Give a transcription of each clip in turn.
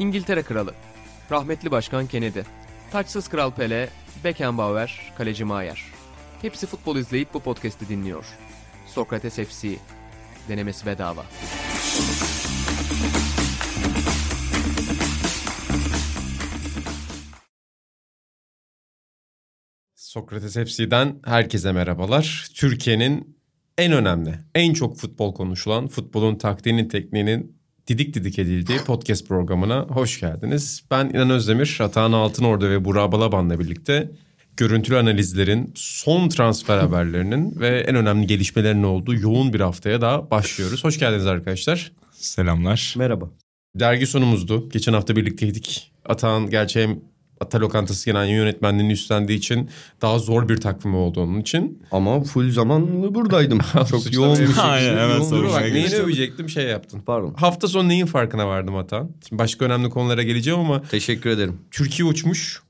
İngiltere Kralı, rahmetli Başkan Kennedy, taçsız Kral Pele, Beckenbauer, Kaleci Maier. Hepsi futbol izleyip bu podcast'i dinliyor. Sokrates FC, denemesi bedava. Sokrates FC'den herkese merhabalar. Türkiye'nin en önemli, en çok futbol konuşulan, futbolun taktiğinin, tekniğinin didik didik edildiği podcast programına hoş geldiniz. Ben İnan Özdemir, Atahan Altınordu ve Burak Balaban'la birlikte görüntülü analizlerin, son transfer haberlerinin ve en önemli gelişmelerin olduğu yoğun bir haftaya daha başlıyoruz. Hoş geldiniz arkadaşlar. Selamlar. Merhaba. Dergi sonumuzdu. Geçen hafta birlikteydik. Atahan gerçi hem Ata Lokantası Genel Yönetmenliğini üstlendiği için daha zor bir takvimi oldu onun için. Ama full zamanlı buradaydım. Çok yoğun bir şekilde. Aynen, yoğun- bak neyini övecektim şey yaptın. Pardon. Hafta sonu neyin farkına vardım Atan? Şimdi başka önemli konulara geleceğim ama Teşekkür ederim. Türkiye uçmuş.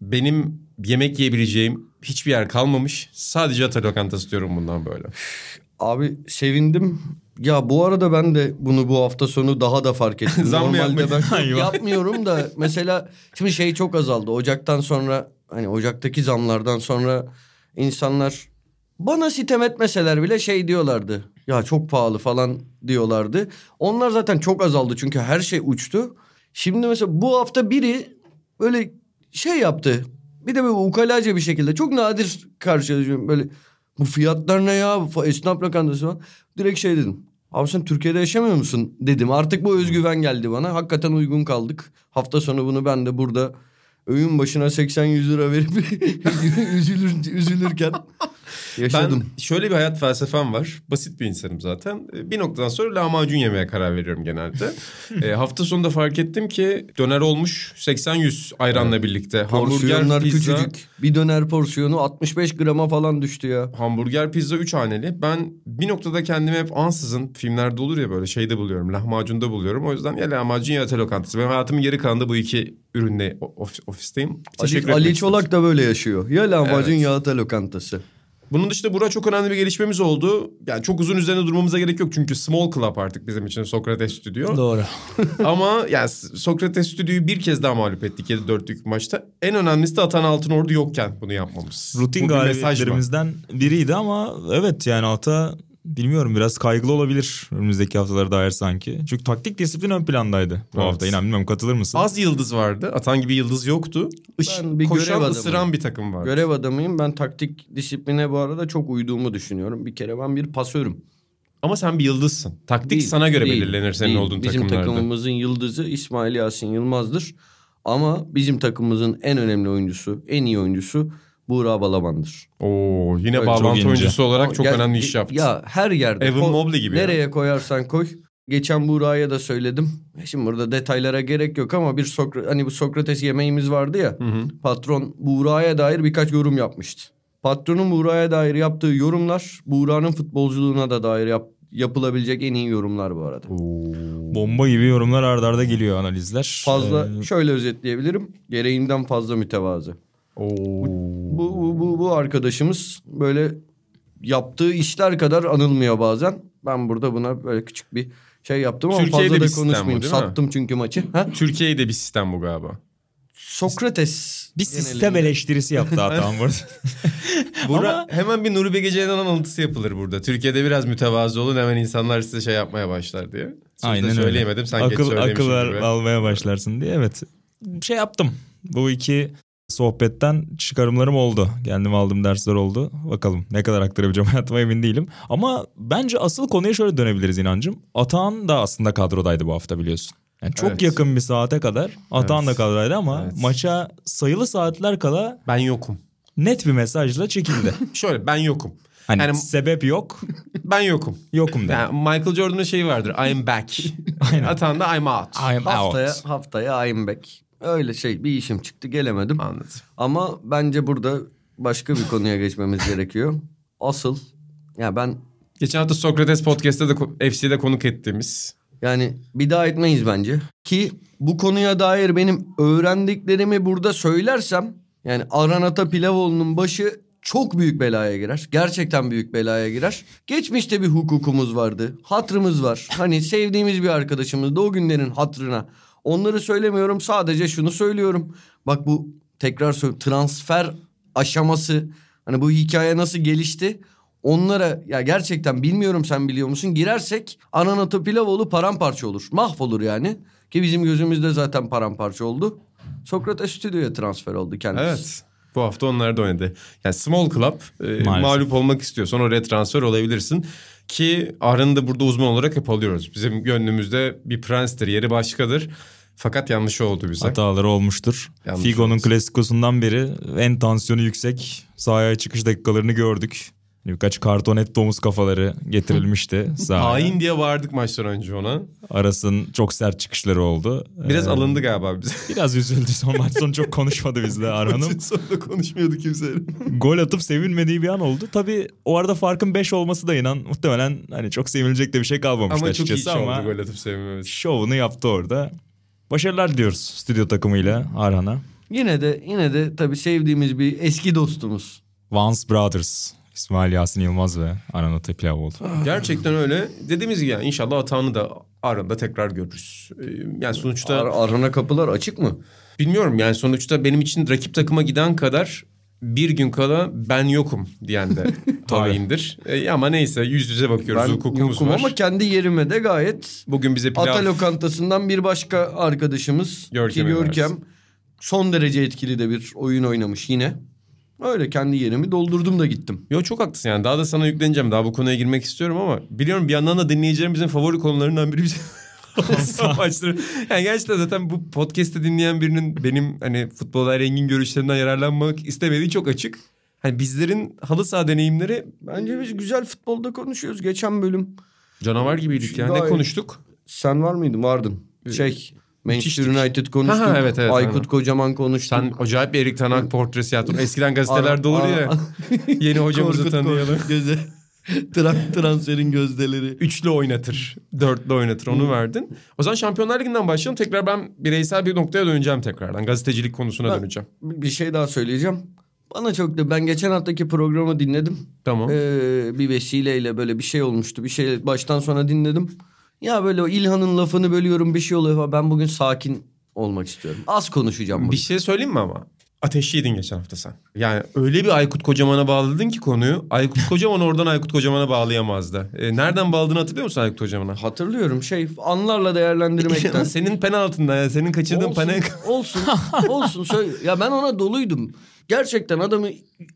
Benim yemek yiyebileceğim hiçbir yer kalmamış. Sadece Ata Lokantası diyorum bundan böyle. Abi sevindim. Ya bu arada ben de bunu bu hafta sonu daha da fark ettim. Zam mı Normalde ben yapmıyorum da mesela şimdi şey çok azaldı. Ocaktan sonra hani Ocak'taki zamlardan sonra insanlar bana sitem etmeseler bile şey diyorlardı. Ya çok pahalı falan diyorlardı. Onlar zaten çok azaldı çünkü her şey uçtu. Şimdi mesela bu hafta biri böyle şey yaptı. Bir de böyle ukalaca bir şekilde çok nadir karşılaşıyorum böyle bu fiyatlar ne ya bu esnaf lokantası falan. Direkt şey dedim. Abi sen Türkiye'de yaşamıyor musun dedim. Artık bu özgüven geldi bana. Hakikaten uygun kaldık. Hafta sonu bunu ben de burada öğün başına 80-100 lira verip üzülür, üzülürken yaşadım. Ben şöyle bir hayat felsefem var. Basit bir insanım zaten. E, Bir noktadan sonra lahmacun yemeye karar veriyorum genelde. e, hafta sonunda fark ettim ki döner olmuş 80-100 ayranla birlikte. Porsiyonlar pizza, küçücük. Bir döner porsiyonu 65 grama falan düştü ya. hamburger, pizza 3 haneli. Ben bir noktada kendimi hep ansızın filmlerde olur ya böyle şeyde buluyorum. Lahmacunda buluyorum. O yüzden ya lahmacun ya ate lokantası. Ben hayatımın geri kalanında bu iki ürünle ofisteyim. Teşekkür Ali, Çolak da böyle yaşıyor. Ya lahmacun Evet. ya da lokantası. Bunun dışında bura çok önemli bir gelişmemiz oldu. Yani çok uzun üzerine durmamıza gerek yok. Çünkü small club artık bizim için Sokrates Stüdyo. Doğru. Ama yani Sokrates Stüdyo'yu bir kez daha mağlup ettik 7-4'lük maçta. En önemlisi de Atan Altınordu yokken bunu yapmamız. Rutin Bu bir galibiyetlerimizden biriydi ama evet yani Ata bilmiyorum biraz kaygılı olabilir önümüzdeki haftalara dair sanki. Çünkü taktik disiplin ön plandaydı bu Evet. hafta. İnan bilmiyorum katılır mısın? Az yıldız vardı. Atan gibi yıldız yoktu. Iş, Ben bir görev koşan adamıyım. ısıran bir takım vardı. Görev adamıyım. Ben taktik disipline bu arada çok uyduğumu düşünüyorum. Bir kere ben bir pasörüm. Ama sen bir yıldızsın. Taktik Değil, sana göre değil, belirlenir senin değil. olduğun Bizim takımlarda. takımımızın yıldızı İsmail Yasin Yılmaz'dır. Ama bizim takımımızın en önemli oyuncusu, en iyi oyuncusu Buğra Balaban'dır. Oo, yine Evet, bağlantı çok oyuncusu olarak çok Ya- önemli iş yaptı. Ya her yerde. Evan Mobley gibi ya. Nereye koyarsan koy. Geçen Buğra'ya da söyledim. Şimdi burada detaylara gerek yok ama bir Sokra- hani bu Sokrates yemeğimiz vardı ya. Hı hı. Patron Buğra'ya dair birkaç yorum yapmıştı. Patronun Buğra'ya dair yaptığı yorumlar Buğra'nın futbolculuğuna da dair yap- yapılabilecek en iyi yorumlar bu arada. Bomba gibi yorumlar ardarda arda geliyor analizler. Fazla Ee, şöyle özetleyebilirim. Gereğinden fazla mütevazı. Oo. Bu, bu, bu, bu arkadaşımız böyle yaptığı işler kadar anılmıyor bazen. Ben burada buna böyle küçük bir şey yaptım ama Türkiye'de fazla bir da sistem bu, konuşmayayım. mi? Sattım çünkü maçı. Ha? Türkiye'de bir sistem bu galiba. Sokrates. bir genelinde. sistem eleştirisi yaptı Atan burada. Burada Ama- hemen bir Nuri Bilge Ceylan anıltısı yapılır burada. Türkiye'de biraz mütevazı olun hemen insanlar size şey yapmaya başlar diye. Sözde Aynen öyle. söyleyemedim sen geç akıl, söylemişsin akıl gibi. almaya başlarsın diye evet. Şey yaptım. Bu iki sohbetten çıkarımlarım oldu. Kendim aldığım dersler oldu. Bakalım ne kadar aktarabileceğim hayatıma emin değilim. Ama bence asıl konuya şöyle dönebiliriz inancım. Atahan da aslında kadrodaydı bu hafta biliyorsun. Yani çok Evet. yakın bir saate kadar Atahan Evet. da kadrodaydı ama Evet. maça sayılı saatler kala Ben yokum. net bir mesajla çekildi. Şöyle ben yokum. Hani Yani- sebep yok, Ben yokum. yokum da. Yani Michael Jordan'ın şeyi vardır. I'm back. Aynen. Atan da I'm out. I'm Haftaya, out. haftaya I'm back. Öyle şey bir işim çıktı gelemedim. Anladım. Ama bence burada başka bir konuya geçmemiz gerekiyor. Asıl ya ben Geçen hafta Sokrates Podcast'ta da FC'de konuk ettiğimiz. yani bir daha etmeyiz bence. Ki bu konuya dair benim öğrendiklerimi burada söylersem yani Aranata Pilavoğlu'nun başı çok büyük belaya girer. Gerçekten büyük belaya girer. Geçmişte bir hukukumuz vardı. Hatrımız var. Hani sevdiğimiz bir arkadaşımız da o günlerin hatrına Onları söylemiyorum sadece şunu söylüyorum. Bak bu tekrar söylüyorum transfer aşaması hani bu hikaye nasıl gelişti? Onlara ya gerçekten bilmiyorum sen biliyor musun girersek Ananatı Pilavoğlu paramparça olur. Mahvolur yani. Ki bizim gözümüzde zaten paramparça oldu. Sokrates Stüdyo'ya transfer oldu kendisi. Evet. Bu hafta onlar da oynadı. Yani small club e, Maalesef. mağlup olmak istiyorsan oraya transfer olabilirsin. Ki Arın'ı da burada uzman olarak hep alıyoruz. Bizim gönlümüzde bir prenstir, yeri başkadır. Fakat yanlış oldu bize. Hataları olmuştur. Yanlış Figo'nun klasikosundan beri en tansiyonu yüksek sahaya çıkış dakikalarını gördük. Birkaç kartonet domuz kafaları getirilmişti sahaya. Hain diye bağırdık maçtan önce ona. Aras'ın çok sert çıkışları oldu. Biraz Ee, alındı galiba bize. Biraz üzüldü. Son maç sonu çok konuşmadı bizle Arhan'ım. Maçın sonunda konuşmuyordu kimse. Gol atıp sevinmediği bir an oldu. Tabii o arada farkın 5 olması da inan muhtemelen hani çok sevinilecek de bir şey kalmamıştı ama çok iyi açıkçası şey ama oldu gol atıp sevmemesi. şovunu yaptı orada. Başarılar diliyoruz stüdyo takımıyla Arhan'a. Yine de yine de tabii sevdiğimiz bir eski dostumuz. Vance Brothers. İsmail Yasin Yılmaz ve Arhan Atepilavoğlu. Gerçekten öyle. Dediğimiz gibi yani inşallah hatanı da Arın'da tekrar görürüz. Ee, Yani sonuçta... Ar- Arhan'a kapılar açık mı? Bilmiyorum yani sonuçta benim için rakip takıma giden kadar bir gün kala ben yokum diyen de tayindir. E, ama neyse yüz yüze bakıyoruz Ben hukukumuz yokum var. ama kendi yerime de gayet Bugün bize pilav... Ata lokantasından bir başka arkadaşımız Görkem'e ki Görkem son derece etkili de bir oyun oynamış yine. Öyle kendi yerimi doldurdum da gittim. Yo çok haklısın yani daha da sana yükleneceğim. Daha bu konuya girmek istiyorum ama biliyorum bir yandan da dinleyicilerimizin favori konularından biri bize maçları. Yani gerçekten zaten bu podcast'te dinleyen birinin benim hani futbola engin görüşlerimden yararlanmak istemediği çok açık. Hani bizlerin halı saha deneyimleri Bence biz güzel futbolda konuşuyoruz. Geçen bölüm canavar gibiydik yani. Ne konuştuk? sen var mıydın? Vardın. Şey Manchester. United konuştuk. Ha, ha, evet, evet, Aykut aynen. Kocaman konuştuk. Sen acayip bir Erik Tanak portresi yaptın. Eskiden gazetelerde olur ya. Yeni hocamızı Korkut tanıyalım. Göze. Tra- transferin gözdeleri. Üçlü oynatır, dörtlü oynatır onu verdin. O zaman Şampiyonlar Ligi'nden başlayalım. Tekrar ben bireysel bir noktaya döneceğim tekrardan. Gazetecilik konusuna Ben- döneceğim. Bir şey daha söyleyeceğim. Bana çok da ben geçen haftaki programı dinledim. Tamam. Ee, bir vesileyle böyle bir şey olmuştu. Bir şey baştan sona dinledim. Ya böyle o İlhan'ın lafını bölüyorum bir şey oluyor. falan. Ben bugün sakin olmak istiyorum. Az konuşacağım bugün. Bir şey söyleyeyim mi ama? Ateşliydin geçen hafta sen. Yani öyle bir Aykut Kocaman'a bağladın ki konuyu. Aykut Kocaman oradan Aykut Kocaman'a bağlayamazdı. E, nereden bağladığını hatırlıyor musun Aykut Kocaman'a? Hatırlıyorum şey anlarla değerlendirmekten. senin penaltından ya senin kaçırdığın olsun, penaltı. olsun, olsun. Söyle. Ya ben ona doluydum. Gerçekten adamı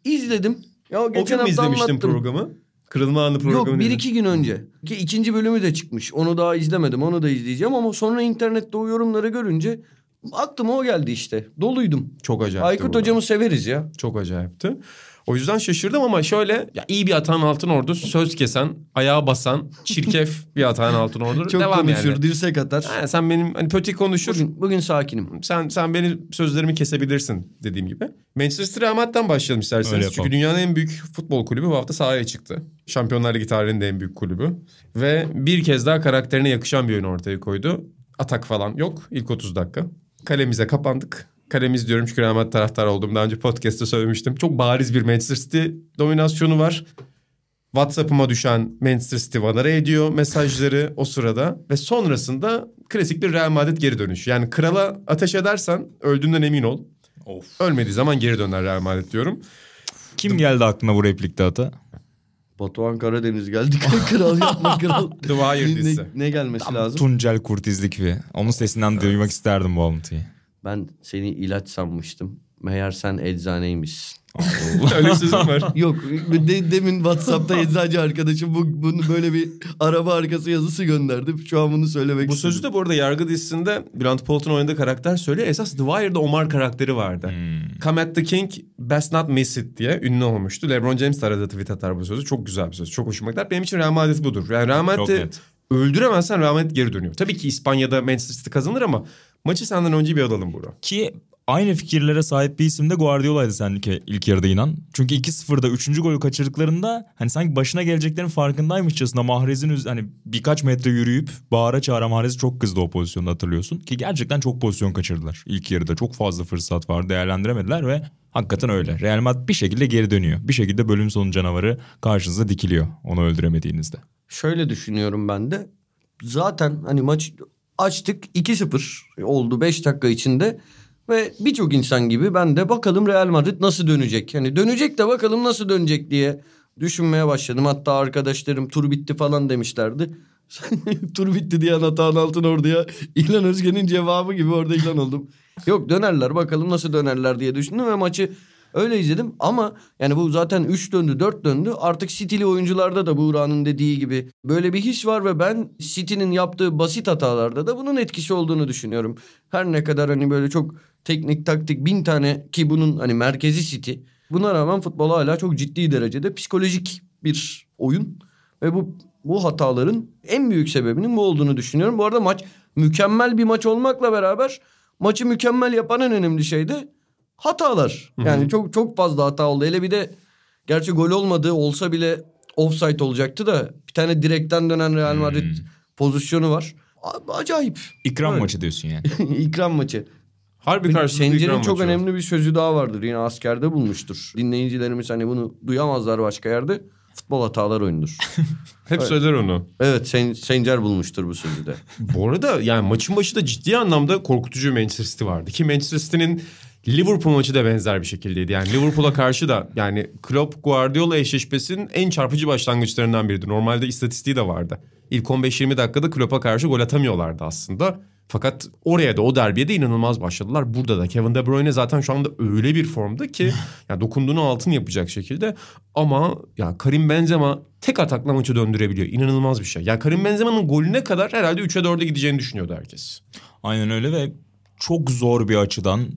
izledim. Ya O geçen gün mü hafta izlemiştin anlattım. programı? Kırılma anı programı. Yok bir iki gün önce. Ki ikinci bölümü de çıkmış. Onu daha izlemedim. Onu da izleyeceğim ama sonra internette o yorumları görünce aklıma o geldi işte. Doluydum. Çok acayip. Aykut hocamı severiz ya. Çok acayipti. O yüzden şaşırdım ama şöyle ya iyi bir atan altın ordu söz kesen, ayağa basan, çirkef bir atan altın ordu. Çok Devam konuşur, yani. dirsek atar. Ha, sen benim hani pöti konuşur. Bugün, bugün sakinim. Sen sen benim sözlerimi kesebilirsin dediğim gibi. Manchester Madrid'den başlayalım isterseniz. Çünkü dünyanın en büyük futbol kulübü bu hafta sahaya çıktı. Şampiyonlar Ligi tarihinin de en büyük kulübü. Ve bir kez daha karakterine yakışan bir oyun ortaya koydu. Atak falan yok ilk 30 dakika. Kalemize kapandık. Kalemiz diyorum çünkü Real Madrid taraftarı oldum. Daha önce podcast'te söylemiştim. Çok bariz bir Manchester City dominasyonu var. WhatsApp'ıma düşen Manchester City vanara ediyor mesajları o sırada. Ve sonrasında klasik bir Real Madrid geri dönüş. Yani krala ateş edersen öldüğünden emin ol. Of. Ölmediği zaman geri döner Real Madrid diyorum. Kim geldi aklına bu replikte ata? Batuhan Karadeniz geldi. kral yapma kral. The Wire ne, dizisi. ne gelmesi lazım? Tuncel Kurtizlik ve onun sesinden duymak isterdim bu alıntıyı. Ben seni ilaç sanmıştım. Meğer sen eczaneymişsin. Öyle sözüm var. Yok de- demin Whatsapp'ta eczacı arkadaşım bu, bunu böyle bir araba arkası yazısı gönderdi. Şu an bunu söylemek Bu istedim. sözü de bu arada Yargı dizisinde Bülent Polat'ın oynadığı karakter söylüyor. Esas The Wire'da Omar karakteri vardı. Come at the King, best not miss it diye ünlü olmuştu. LeBron James de arada tweet atar bu sözü. Çok güzel bir söz. Çok hoşuma gider. Benim için Real Madrid budur. Yani Real Madrid'i öldüremezsen Real Madrid geri dönüyor. Tabii ki İspanya'da Manchester City kazanır ama maçı senden önce bir alalım burada. Ki aynı fikirlere sahip bir isim de Guardiola'ydı sen ilk, ilk yarıda inan. Çünkü 2-0'da 3. golü kaçırdıklarında hani sanki başına geleceklerin farkındaymışçasına Mahrez'in hani birkaç metre yürüyüp bağıra çağıra Mahrez çok kızdı o pozisyonda hatırlıyorsun. Ki gerçekten çok pozisyon kaçırdılar ilk yarıda. Çok fazla fırsat var değerlendiremediler ve hakikaten öyle. Real Madrid bir şekilde geri dönüyor. Bir şekilde bölüm sonu canavarı karşınıza dikiliyor onu öldüremediğinizde. Şöyle düşünüyorum ben de. Zaten hani maç açtık 2-0 oldu 5 dakika içinde. Ve birçok insan gibi ben de bakalım Real Madrid nasıl dönecek? Yani dönecek de bakalım nasıl dönecek diye düşünmeye başladım. Hatta arkadaşlarım tur bitti falan demişlerdi. tur bitti diye Atan Altın Ordu'ya İlhan Özgen'in cevabı gibi orada ilan oldum. Yok dönerler bakalım nasıl dönerler diye düşündüm ve maçı öyle izledim. Ama yani bu zaten 3 döndü 4 döndü artık City'li oyuncularda da Buğra'nın dediği gibi böyle bir his var ve ben City'nin yaptığı basit hatalarda da bunun etkisi olduğunu düşünüyorum. Her ne kadar hani böyle çok teknik taktik bin tane ki bunun hani merkezi City. Buna rağmen futbol hala çok ciddi derecede psikolojik bir oyun. Ve bu bu hataların en büyük sebebinin bu olduğunu düşünüyorum. Bu arada maç mükemmel bir maç olmakla beraber maçı mükemmel yapan en önemli şey de hatalar. Yani çok çok fazla hata oldu. Hele bir de gerçi gol olmadı olsa bile offside olacaktı da bir tane direkten dönen Real Madrid pozisyonu var. A- Acayip. İkram Evet. maçı diyorsun yani. İkram maçı. Harbi Sencer'in çok önemli bir sözü daha vardır. Yine askerde bulmuştur. Dinleyicilerimiz hani bunu duyamazlar başka yerde. Futbol hatalar oyunudur. Hep söyler onu. evet Sen, Sencer bulmuştur bu sözü de. Bu arada yani maçın başında ciddi anlamda korkutucu Manchester City vardı. Ki Manchester City'nin Liverpool maçı da benzer bir şekildeydi. Yani Liverpool'a karşı da yani Klopp Guardiola eşleşmesinin en çarpıcı başlangıçlarından biriydi. Normalde istatistiği de vardı. İlk 15-20 dakikada Klopp'a karşı gol atamıyorlardı aslında. Fakat oraya da o derbiye de inanılmaz başladılar. Burada da Kevin De Bruyne zaten şu anda öyle bir formda ki ya dokunduğunu altın yapacak şekilde. Ama ya Karim Benzema tek atakla maçı döndürebiliyor. İnanılmaz bir şey. Ya Karim Benzema'nın golüne kadar herhalde 3'e 4'e gideceğini düşünüyordu herkes. Aynen öyle ve çok zor bir açıdan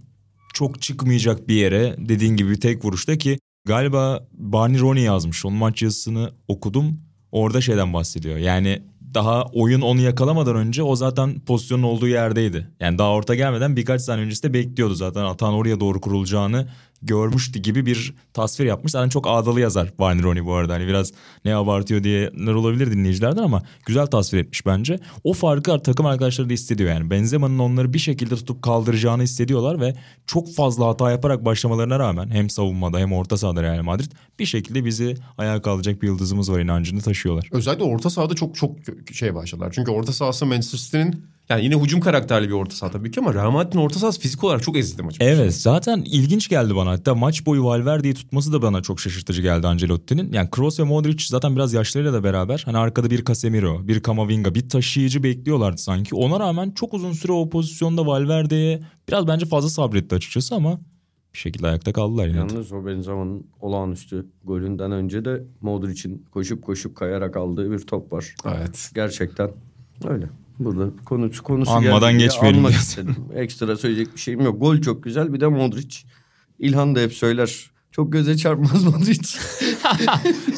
çok çıkmayacak bir yere dediğin gibi tek vuruşta ki galiba Barney Ronnie yazmış. Onun maç yazısını okudum. Orada şeyden bahsediyor. Yani daha oyun onu yakalamadan önce o zaten pozisyonun olduğu yerdeydi. Yani daha orta gelmeden birkaç saniye öncesinde bekliyordu zaten atan oraya doğru kurulacağını görmüştü gibi bir tasvir yapmış. Zaten çok ağdalı yazar Barney Ronnie bu arada. Hani biraz ne abartıyor diyenler olabilir dinleyicilerden ama güzel tasvir etmiş bence. O farkı takım arkadaşları da hissediyor yani. Benzema'nın onları bir şekilde tutup kaldıracağını hissediyorlar ve çok fazla hata yaparak başlamalarına rağmen hem savunmada hem orta sahada Real Madrid bir şekilde bizi ayağa kaldıracak bir yıldızımız var inancını taşıyorlar. Özellikle orta sahada çok çok şey başladılar. Çünkü orta sahası Manchester City'nin yani yine hücum karakterli bir orta saha tabii ki ama Real Madrid'in orta sahası fizik olarak çok ezildi maçı. Evet zaten ilginç geldi bana. Hatta maç boyu Valverde'yi tutması da bana çok şaşırtıcı geldi Ancelotti'nin. Yani Kroos ve Modric zaten biraz yaşlarıyla da beraber. Hani arkada bir Casemiro, bir Camavinga, bir taşıyıcı bekliyorlardı sanki. Ona rağmen çok uzun süre o pozisyonda Valverde'ye biraz bence fazla sabretti açıkçası ama bir şekilde ayakta kaldılar yine. de. Yalnız o Benzema'nın olağanüstü golünden önce de Modric'in koşup koşup kayarak aldığı bir top var. Evet. Gerçekten öyle. Burada konu, konusu Anmadan geçmeyelim anmak diyorsun. istedim. Ekstra söyleyecek bir şeyim yok. Gol çok güzel bir de Modric. İlhan da hep söyler. Çok göze çarpmaz Modric.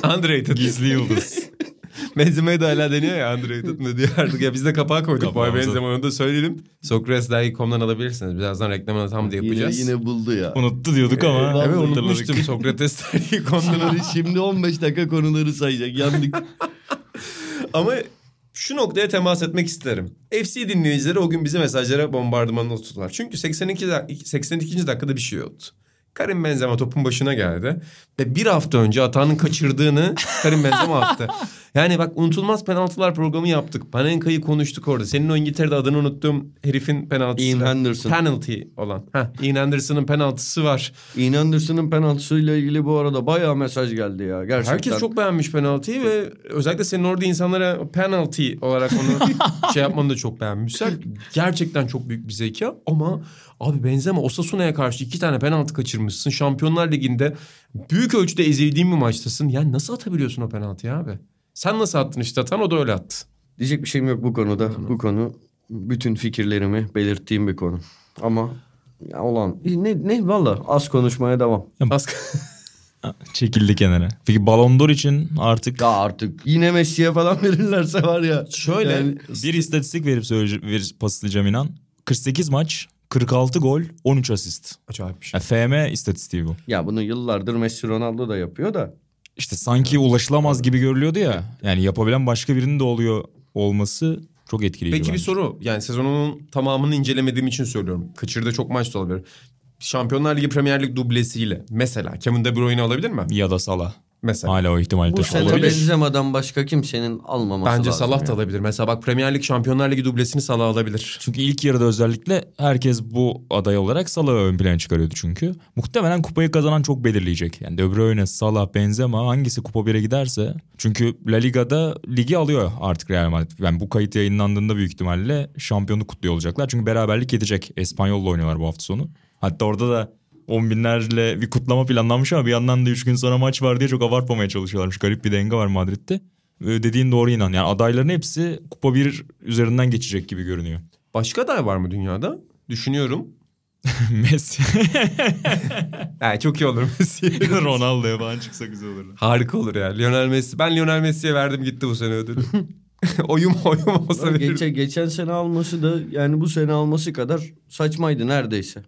Underrated. Gizli yıldız. Benzema'yı da hala deniyor ya underrated ne diyor artık. Ya biz de kapağı koyduk. Bu. Benzema'yı onu da söyleyelim. Sokrates'den.com'dan alabilirsiniz. Birazdan reklamını tam da yapacağız. yine, yine buldu ya. Unuttu diyorduk ama. Eyvallah. Evet unutmuştum Sokrates'ten.com'dan Konuları şimdi 15 dakika konuları sayacak. Yandık. Ama şu noktaya temas etmek isterim. FC dinleyicileri o gün bizi mesajlara bombardımanla tuttular. Çünkü 82 dak- 82. dakikada bir şey oldu. Karim Benzema topun başına geldi. Ve bir hafta önce hatanın kaçırdığını Karim Benzema attı. Yani bak unutulmaz penaltılar programı yaptık. Panenka'yı konuştuk orada. Senin o İngiltere'de adını unuttuğum herifin penaltısı. Ian Henderson. Penalty olan. Heh, Ian Henderson'ın penaltısı var. Ian Anderson'ın penaltısıyla ilgili bu arada bayağı mesaj geldi ya. Gerçekten. Herkes çok beğenmiş penaltıyı ve özellikle senin orada insanlara penalty olarak onu şey yapmanı da çok beğenmişler. Gerçekten çok büyük bir zeka ama abi Benzema Osasuna'ya karşı iki tane penaltı kaçırmışsın. Şampiyonlar Ligi'nde büyük ölçüde ezildiğin bir maçtasın. Yani nasıl atabiliyorsun o penaltıyı abi? Sen nasıl attın işte atan o da öyle attı. Diyecek bir şeyim yok bu konuda. Bu konu bütün fikirlerimi belirttiğim bir konu. Ama ya olan ne ne valla az konuşmaya devam. Baskı. Çekildi kenara. Peki Ballon d'Or için artık Ya artık yine Messi'ye falan verirlerse var ya. Şöyle Yani bir istatistik verip söyleyece- ver, paslayacağım inan. 48 maç, 46 gol, 13 asist. acayip bir şey. Ya FM istatistiği bu. ya bunu yıllardır Messi Ronaldo da yapıyor da. İşte sanki ulaşılamaz gibi görülüyordu ya. Yani yapabilen başka birinin de oluyor olması çok etkileyici. Peki bir bence. soru. Yani sezonunun tamamını incelemediğim için söylüyorum. Kaçırdığı çok maç da olabilir. Şampiyonlar Ligi Premier Lig dublesiyle mesela Kevin De Bruyne alabilir mi? Ya da Salah. Mesela. Hala o ihtimal Bu sene. Benzema'dan başka kimsenin almaması Bence lazım. Salah ya. da alabilir. Mesela bak Premier Lig Şampiyonlar Ligi dublesini Salah alabilir. Çünkü ilk yarıda özellikle herkes bu aday olarak Salah'ı ön plana çıkarıyordu çünkü. Muhtemelen kupayı kazanan çok belirleyecek. Yani De Bruyne, Salah, Benzema hangisi kupa 1'e giderse. Çünkü La Liga'da ligi alıyor artık Real Madrid. Yani bu kayıt yayınlandığında büyük ihtimalle şampiyonluk kutluyor olacaklar. Çünkü beraberlik yetecek. Espanyol'la oynuyorlar bu hafta sonu. Hatta orada da on binlerle bir kutlama planlanmış ama bir yandan da 3 gün sonra maç var diye çok abartmamaya çalışıyorlarmış. Garip bir denge var Madrid'de. Ee, Dediğin doğru inan. Yani adayların hepsi kupa 1 üzerinden geçecek gibi görünüyor. Başka aday var mı dünyada? Düşünüyorum. Messi. Yani çok iyi olur Messi. Ronaldo'ya falan çıksa güzel olur. Harika olur ya. Lionel Messi. Ben Lionel Messi'ye verdim gitti bu sene ödülü. oyum oyum olsa. Geçen, geçen sene alması da yani bu sene alması kadar saçmaydı neredeyse.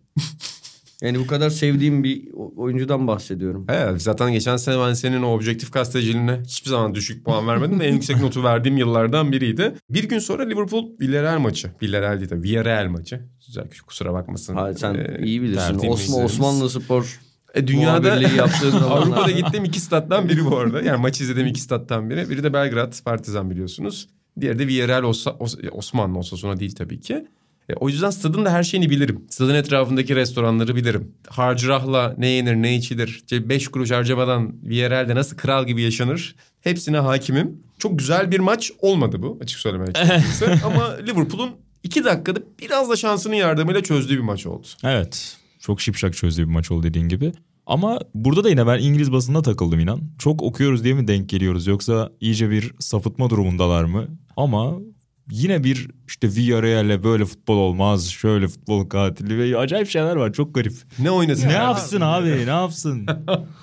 Yani bu kadar sevdiğim bir oyuncudan bahsediyorum. Evet zaten geçen sene ben senin o objektif gazeteciliğine hiçbir zaman düşük puan vermedim. en yüksek notu verdiğim yıllardan biriydi. Bir gün sonra Liverpool Villarreal maçı. Villarreal değil de Villarreal maçı. Güzel kusura bakmasın. Ha, sen Ee, iyi bilirsin. Osman. Osmanlı Spor E, dünyada. Avrupa'da gittiğim iki stat'tan biri bu arada. Yani maç izlediğim iki stat'tan biri. Biri de Belgrad Partizan biliyorsunuz. Diğeri de Villarreal Os- Osmanlı Osasuna değil tabii ki. E, o yüzden stadın da her şeyini bilirim. Stadın etrafındaki restoranları bilirim. Harcırahla ne yenir ne içilir. 5 kuruş harcamadan Villarreal'de nasıl kral gibi yaşanır. Hepsine hakimim. Çok güzel bir maç olmadı bu açık söylemek gerekirse. Ama Liverpool'un iki dakikada biraz da şansının yardımıyla çözdüğü bir maç oldu. Evet. Çok şipşak çözdüğü bir maç oldu dediğin gibi. Ama burada da yine ben İngiliz basında takıldım inan. Çok okuyoruz diye mi denk geliyoruz yoksa iyice bir sapıtma durumundalar mı? Ama yine bir işte Villarreal'le böyle futbol olmaz, şöyle futbol katili ve acayip şeyler var. Çok garip. Ne oynasın? Ne ya? yapsın abi ne yapsın?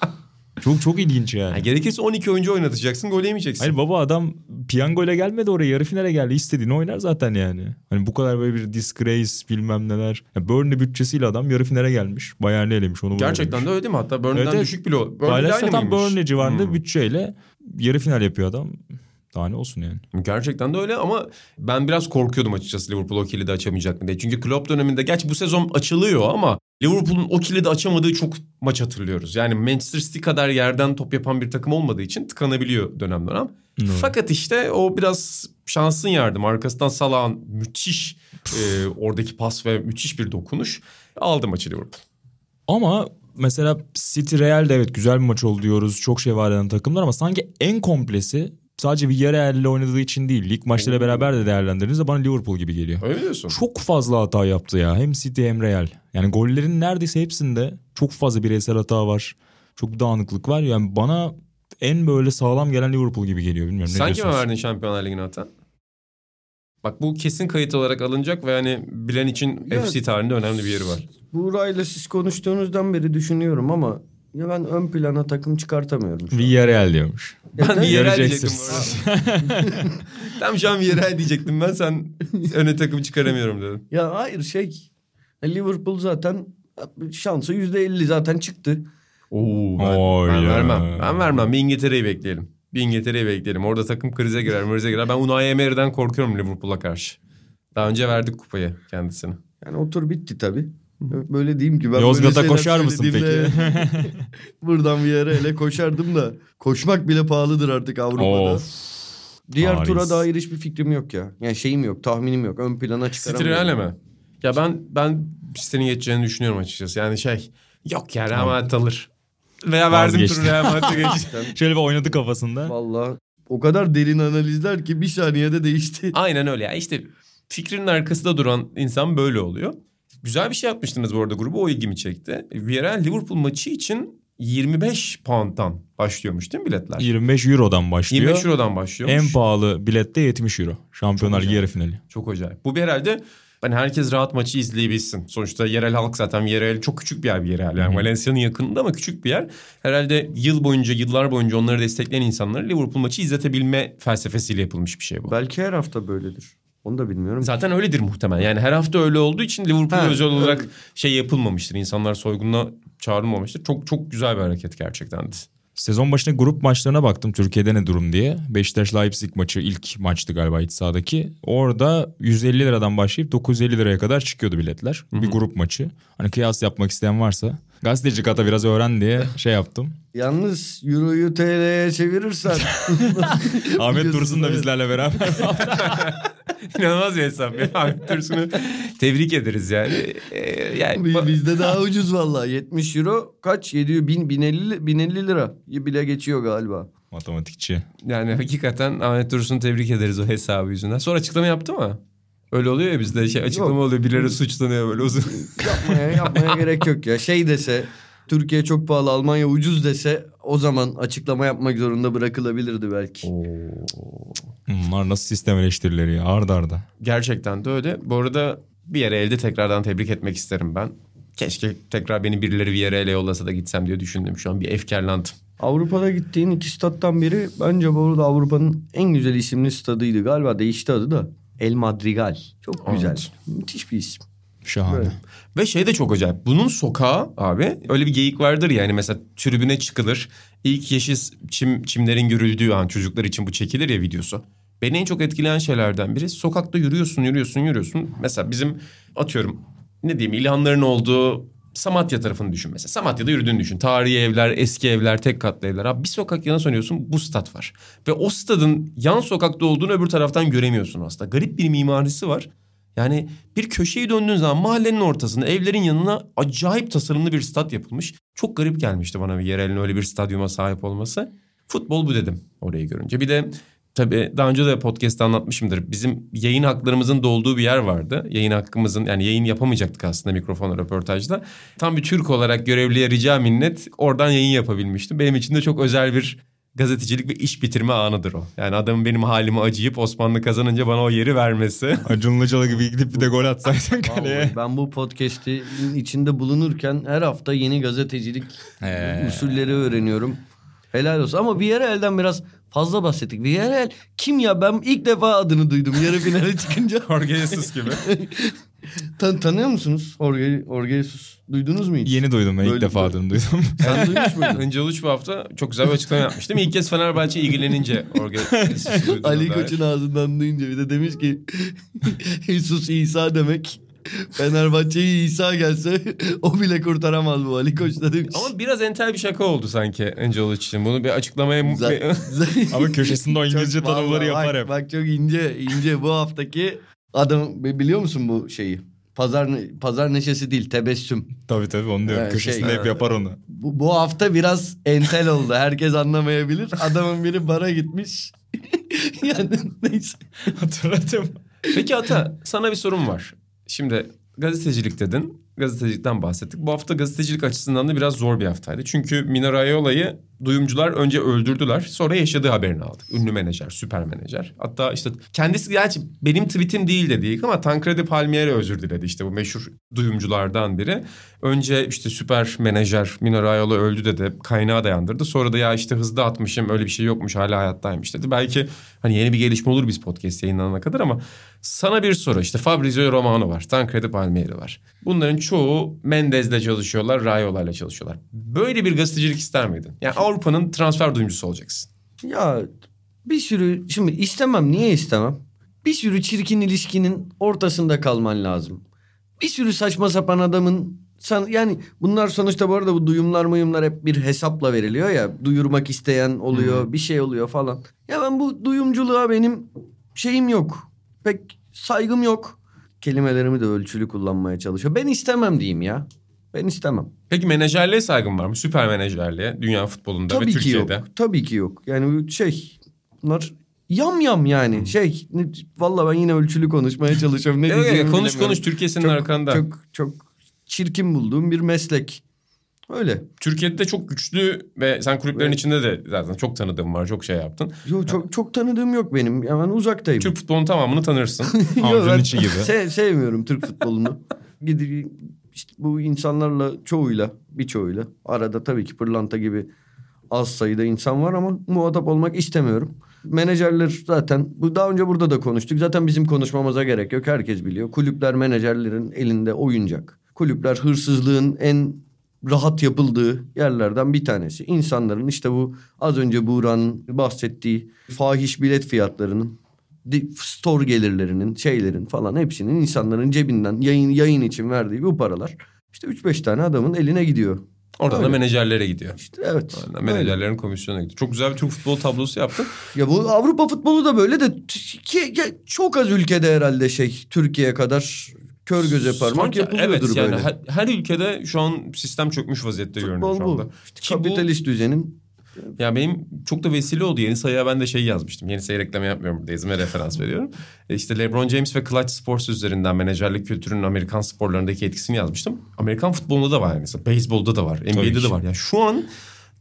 çok çok ilginç yani. Ya gerekirse 12 oyuncu oynatacaksın gol yemeyeceksin. Hayır baba adam piyangoyla gelmedi oraya yarı finale geldi. İstediğini oynar zaten yani. Hani bu kadar böyle bir disgrace bilmem neler. Ya Burnley bütçesiyle adam yarı finale gelmiş. Bayern'i elemiş onu Gerçekten elemiş. de öyle değil mi? Hatta Burnley'den Evet, düşük bile o. Burnley'de aynı mıymış? Burnley civarında Hmm. bütçeyle yarı final yapıyor adam. Daha ne olsun yani. Gerçekten de öyle ama ben biraz korkuyordum açıkçası Liverpool o kilidi açamayacak mı diye. Çünkü Klopp döneminde gerçi bu sezon açılıyor ama Liverpool'un o kilidi açamadığı çok maç hatırlıyoruz. Yani Manchester City kadar yerden top yapan bir takım olmadığı için tıkanabiliyor dönem dönem. Evet. Fakat işte o biraz şansın yardım. Arkasından Salah'ın müthiş e, oradaki pas ve müthiş bir dokunuş aldı maçı Liverpool. Ama mesela City Real de evet güzel bir maç oldu diyoruz. Çok şey var eden takımlar ama sanki en komplesi sadece Villarreal ile oynadığı için değil. Lig maçlarıyla beraber de değerlendirdiğinizde bana Liverpool gibi geliyor. Öyle mi diyorsun? Çok fazla hata yaptı ya. Hem City hem Real. Yani gollerin neredeyse hepsinde çok fazla bireysel hata var. Çok dağınıklık var. Yani bana en böyle sağlam gelen Liverpool gibi geliyor. Bilmiyorum ne Sen kime verdin Şampiyonlar Ligi'ni atan? Bak bu kesin kayıt olarak alınacak ve hani bilen için Ya- FC tarihinde önemli bir yeri var. Buğra'yla siz konuştuğunuzdan beri düşünüyorum ama ya ben ön plana takım çıkartamıyorum. Villarreal diyormuş. Ya Ben Villarreal diyecektim bu. Tam şu an Villarreal diyecektim ben sen öne takım çıkaramıyorum dedim. Ya hayır şey Liverpool zaten şansı yüzde elli zaten çıktı. Oo, ben, Oy ben ya. vermem. Ben vermem. Bir İngiltere'yi bekleyelim. Bir İngiltere'yi bekleyelim. Orada takım krize girer, mrize girer. Ben Unai Emery'den korkuyorum Liverpool'a karşı. Daha önce verdik kupayı kendisine. Yani o tur bitti tabii. Böyle diyeyim ki ben Yozgat'a koşar mısın söylediğimde buradan bir yere hele koşardım da koşmak bile pahalıdır artık Avrupa'da. Of. Diğer Paris. tura dair hiçbir fikrim yok ya. Yani şeyim yok, tahminim yok. Ön plana çıkaramıyorum. Real'e mi? Ya ben ben City'nin geçeceğini düşünüyorum açıkçası. Yani şey yok ya Real Madrid alır. Veya verdim turu Real Madrid'e geçti. Şöyle bir oynadı kafasında. Vallahi o kadar derin analizler ki bir saniyede değişti. Aynen öyle ya. İşte fikrinin arkasında duran insan böyle oluyor. Güzel bir şey yapmıştınız bu arada grubu. O ilgimi çekti. Villarreal Liverpool maçı için 25 pound'dan başlıyormuş değil mi biletler? 25 Euro'dan başlıyor. 25 Euro'dan başlıyormuş. En pahalı bilette 70 Euro. Şampiyonlar Ligi yarı finali. Çok acayip. Bu bir herhalde hani herkes rahat maçı izleyebilsin. Sonuçta yerel halk zaten Villarreal çok küçük bir yer Villarreal. Yani Valencia'nın yakınında ama küçük bir yer. Herhalde yıl boyunca, yıllar boyunca onları destekleyen insanları Liverpool maçı izletebilme felsefesiyle yapılmış bir şey bu. Belki her hafta böyledir. Onu da bilmiyorum. Zaten öyledir muhtemelen. Yani her hafta öyle olduğu için Liverpool'a Ha, özel öyle. olarak şey yapılmamıştır. İnsanlar soygununa çağrılmamıştır. Çok çok güzel bir hareket gerçekten. Sezon başında grup maçlarına baktım Türkiye'de ne durum diye. Beşiktaş Leipzig maçı ilk maçtı galiba iç sahadaki. Orada 150 liradan başlayıp 950 liraya kadar çıkıyordu biletler. Bir grup maçı. Hani kıyas yapmak isteyen varsa. Gazeteci kata biraz öğren diye şey yaptım. Yalnız Euro'yu TL'ye çevirirsen. Ahmet Dursun da bizlerle beraber. İnanılmaz bir hesap ya. Ahmet Dursun'u tebrik ederiz yani. Ee, yani Bizde daha ucuz vallahi. 70 euro kaç? 700 bin 1050 1050 lira bile geçiyor galiba. Matematikçi. yani hakikaten Ahmet Dursun'u tebrik ederiz o hesabı yüzünden. Sonra açıklama yaptı mı? Öyle oluyor ya bizde şey açıklama Yok. oluyor birileri suçlanıyor böyle uzun. Yapmaya yapmaya gerek yok ya. Şey dese Türkiye çok pahalı Almanya ucuz dese o zaman açıklama yapmak zorunda bırakılabilirdi belki. Bunlar nasıl sistem eleştirileri ya arda arda. Gerçekten de öyle. Bu arada bir yere elde tekrardan tebrik etmek isterim ben. Keşke tekrar beni birileri bir yere ele yollasa da gitsem diye düşündüm. Şu an bir efkarlandım. Avrupa'da gittiğin iki stat'tan biri bence bu arada Avrupa'nın en güzel isimli stadıydı. Galiba değişti adı da. El Madrigal. Çok Evet. güzel. Müthiş bir isim. Şahane. Evet. Ve şey de çok acayip. Bunun sokağı abi öyle bir geyik vardır ya yani mesela tribüne çıkılır. İlk yeşil çim, çimlerin görüldüğü an çocuklar için bu çekilir ya videosu. Beni en çok etkileyen şeylerden biri sokakta yürüyorsun yürüyorsun yürüyorsun. Mesela bizim atıyorum ne diyeyim İlhanların olduğu Samatya tarafını düşün mesela. Samatya'da yürüdüğünü düşün. Tarihi evler, eski evler, tek katlı evler. Abi bir sokak yana sanıyorsun bu stat var. Ve o stadın yan sokakta olduğunu öbür taraftan göremiyorsun aslında. Garip bir mimarisi var. Yani bir köşeyi döndüğün zaman mahallenin ortasında evlerin yanına acayip tasarımlı bir stat yapılmış. Çok garip gelmişti bana bir yerelin öyle bir stadyuma sahip olması. Futbol bu dedim orayı görünce. Bir de tabii daha önce de podcast'ta anlatmışımdır. Bizim yayın haklarımızın dolduğu bir yer vardı. Yayın hakkımızın yani yayın yapamayacaktık aslında mikrofonla röportajda. Tam bir Türk olarak görevliye rica minnet oradan yayın yapabilmiştim. Benim için de çok özel bir gazetecilik ve iş bitirme anıdır o. Yani adamın benim halime acıyıp Osmanlı kazanınca bana o yeri vermesi. Acun Ilıcalı gibi gidip bir de gol atsaydın kaleye. Ben bu podcast'in içinde bulunurken her hafta yeni gazetecilik usulleri öğreniyorum. Helal olsun ama Villarreal'den biraz fazla bahsettik. Villarreal kim ya ben ilk defa adını duydum yarı finale çıkınca. Jorge Jesus gibi. Tan tanıyor musunuz Jorge Jesus? Duydunuz mu hiç? Yeni duydum ben ilk defa adını duydum. Sen duymuş muydun? Önce Uluç bu hafta çok güzel bir açıklama yapmıştım. İlk kez Fenerbahçe ilgilenince duyduğuma Ali dair. Koç'un ağzından duyunca bir de demiş ki Jesus İsa demek. Fenerbahçe'yi İsa gelse o bile kurtaramaz bu Ali Koç da demiş. Ama biraz entel bir şaka oldu sanki Angel Uluç için. Bunu bir açıklamaya... Zaten- Ama köşesinde o İngilizce tanımları yapar bak, hep. Bak çok ince ince bu haftaki adam biliyor musun bu şeyi? Pazar pazar neşesi değil tebessüm. Tabii tabii onu diyorum. Evet, Köşesinde şey- hep yapar onu. Bu, bu hafta biraz entel oldu. Herkes anlamayabilir. Adamın biri bara gitmiş. yani neyse. Hatırladım. Peki Ata sana bir sorum var. Şimdi gazetecilik dedin. Gazetecilikten bahsettik. Bu hafta gazetecilik açısından da biraz zor bir haftaydı. Çünkü Mino Raiola'yı duyumcular önce öldürdüler. Sonra yaşadığı haberini aldık. Ünlü menajer, süper menajer. Hatta işte kendisi gerçi benim tweetim değil dedi ama Tancredi Palmieri özür diledi. İşte bu meşhur duyumculardan biri. Önce işte süper menajer Mino Raiola öldü dedi. Kaynağı dayandırdı. Sonra da ya işte hızlı atmışım öyle bir şey yokmuş hala hayattaymış dedi. Belki hani yeni bir gelişme olur biz podcast yayınlanana kadar ama sana bir soru işte Fabrizio Romano var, Tancredi Palmieri var. Bunların çoğu Mendez'le çalışıyorlar, Raiola'yla çalışıyorlar. Böyle bir gazetecilik ister miydin? Yani Avrupa'nın transfer duyumcusu olacaksın. Ya bir sürü şimdi istemem niye istemem? Bir sürü çirkin ilişkinin ortasında kalman lazım. Bir sürü saçma sapan adamın san, yani bunlar sonuçta bu arada bu duyumlar muyumlar hep bir hesapla veriliyor ya. Duyurmak isteyen oluyor bir şey oluyor falan. Ya ben bu duyumculuğa benim şeyim yok. Pek saygım yok. Kelimelerimi de ölçülü kullanmaya çalışıyor. Ben istemem diyeyim ya. Ben istemem. Peki menajerliğe saygın var mı? Süper menajerliğe dünya futbolunda ve Tabii ki Türkiye'de. yok. Tabii ki yok. Yani şey bunlar yam yam yani. Şey ne, vallahi ben yine ölçülü konuşmaya çalışıyorum. Ne Evet, diyeceğimi konuş bilemiyorum. konuş Türkiye senin çok, arkanda. Çok çok çirkin bulduğum bir meslek. Öyle. Türkiye'de de çok güçlü ve sen kulüplerin içinde de zaten çok tanıdığım var, çok şey yaptın. Yo, çok çok tanıdığım yok benim. Ya ben uzaktayım. Türk futbolunun tamamını tanırsın. Ben içi gibi. se- sevmiyorum Türk futbolunu. Gidip işte bu insanlarla çoğuyla birçoğuyla arada tabii ki pırlanta gibi az sayıda insan var ama muhatap olmak istemiyorum. Menajerler zaten bu daha önce burada da konuştuk. Zaten bizim konuşmamıza gerek yok. Herkes biliyor. Kulüpler menajerlerin elinde oyuncak. Kulüpler hırsızlığın en rahat yapıldığı yerlerden bir tanesi. İnsanların işte bu az önce Buğra'nın bahsettiği fahiş bilet fiyatlarının store gelirlerinin şeylerin falan hepsinin insanların cebinden yayın yayın için verdiği bu paralar işte 3-5 tane adamın eline gidiyor. Oradan da Öyle. menajerlere gidiyor. İşte evet. Öyle. menajerlerin komisyonuna gidiyor. Çok güzel bir Türk futbol tablosu yaptın. Ya bu Avrupa futbolu da böyle de ki, çok az ülkede herhalde şey Türkiye kadar kör göze parmak yapılıyordur evet, yani böyle. Her, her ülkede şu an sistem çökmüş vaziyette görünüyor Futbol şu anda. bu. İşte Ki bu- kapitalist düzenin Ya benim çok da vesile oldu. Yeni sayıya ben de şey yazmıştım. Yeni sayı reklamı yapmıyorum burada. İzmir referans veriyorum. E işte LeBron James ve Clutch Sports üzerinden menajerlik kültürünün Amerikan sporlarındaki etkisini yazmıştım. Amerikan futbolunda da var. Mesela beyzbolda da var. NBA'de ki. de var. Ya şu an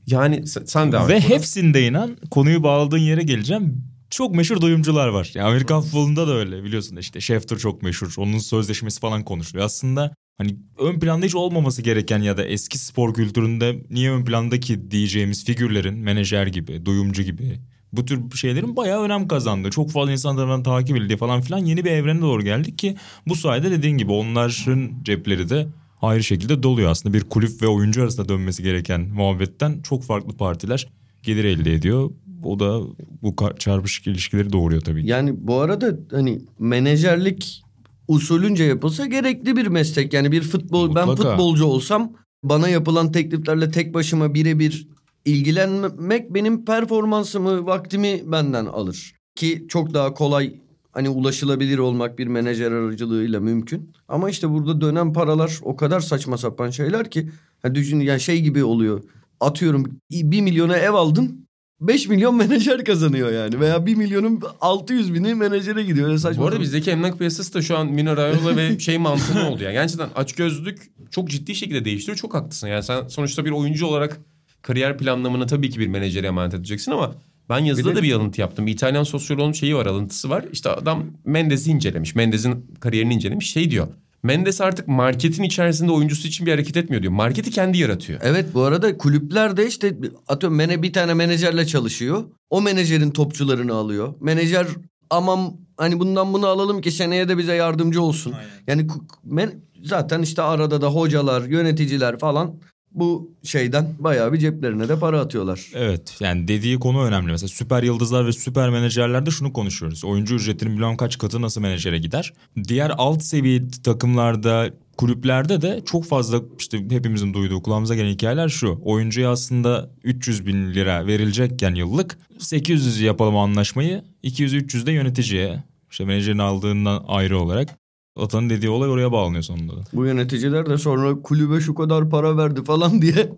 yani sen, devam Ve hepsinde inan konuyu bağladığın yere geleceğim. Çok meşhur doyumcular var. Yani Amerikan futbolunda da öyle biliyorsun işte Schefter çok meşhur. Onun sözleşmesi falan konuşuluyor. Aslında hani ön planda hiç olmaması gereken ya da eski spor kültüründe niye ön plandaki diyeceğimiz figürlerin menajer gibi, duyumcu gibi bu tür şeylerin bayağı önem kazandı. Çok fazla insan tarafından takip edildi falan filan yeni bir evrene doğru geldik ki bu sayede dediğin gibi onların cepleri de ayrı şekilde doluyor aslında. Bir kulüp ve oyuncu arasında dönmesi gereken muhabbetten çok farklı partiler gelir elde ediyor. O da bu çarpışık ilişkileri doğuruyor tabii. ki. Yani bu arada hani menajerlik usulünce yapılsa gerekli bir meslek. Yani bir futbol ben Mutlaka. futbolcu olsam bana yapılan tekliflerle tek başıma birebir ilgilenmek benim performansımı, vaktimi benden alır. Ki çok daha kolay hani ulaşılabilir olmak bir menajer aracılığıyla mümkün. Ama işte burada dönen paralar o kadar saçma sapan şeyler ki ha düşün yani şey gibi oluyor. Atıyorum bir milyona ev aldın 5 milyon menajer kazanıyor yani. Veya 1 milyonun 600 bini menajere gidiyor. Öyle saçma Bu arada bizdeki emlak piyasası da şu an Mino Raiola ve şey mantığı oldu yani. Gerçekten açgözlülük çok ciddi şekilde değiştiriyor. Çok haklısın. Yani sen sonuçta bir oyuncu olarak kariyer planlamını tabii ki bir menajere emanet edeceksin ama ben yazıda Bir da bir alıntı yaptım. Bir İtalyan sosyoloğun şeyi var, alıntısı var. İşte adam Mendes'i incelemiş. Mendes'in kariyerini incelemiş. Şey diyor. Mendes artık marketin içerisinde oyuncusu için bir hareket etmiyor diyor. Marketi kendi yaratıyor. Evet bu arada kulüpler de işte atıyorum mene bir tane menajerle çalışıyor. O menajerin topçularını alıyor. Menajer aman hani bundan bunu alalım ki seneye de bize yardımcı olsun. Yani ku- men- zaten işte arada da hocalar, yöneticiler falan bu şeyden bayağı bir ceplerine de para atıyorlar. Evet yani dediği konu önemli. Mesela süper yıldızlar ve süper menajerlerde şunu konuşuyoruz. Oyuncu ücretinin milyon kaç katı nasıl menajere gider? Diğer alt seviye takımlarda kulüplerde de çok fazla işte hepimizin duyduğu kulağımıza gelen hikayeler şu. Oyuncuya aslında 300 bin lira verilecekken yıllık 800 yapalım anlaşmayı 200-300 de yöneticiye işte menajerin aldığından ayrı olarak Atanın dediği olay oraya bağlanıyor sonunda da. Bu yöneticiler de sonra kulübe şu kadar para verdi falan diye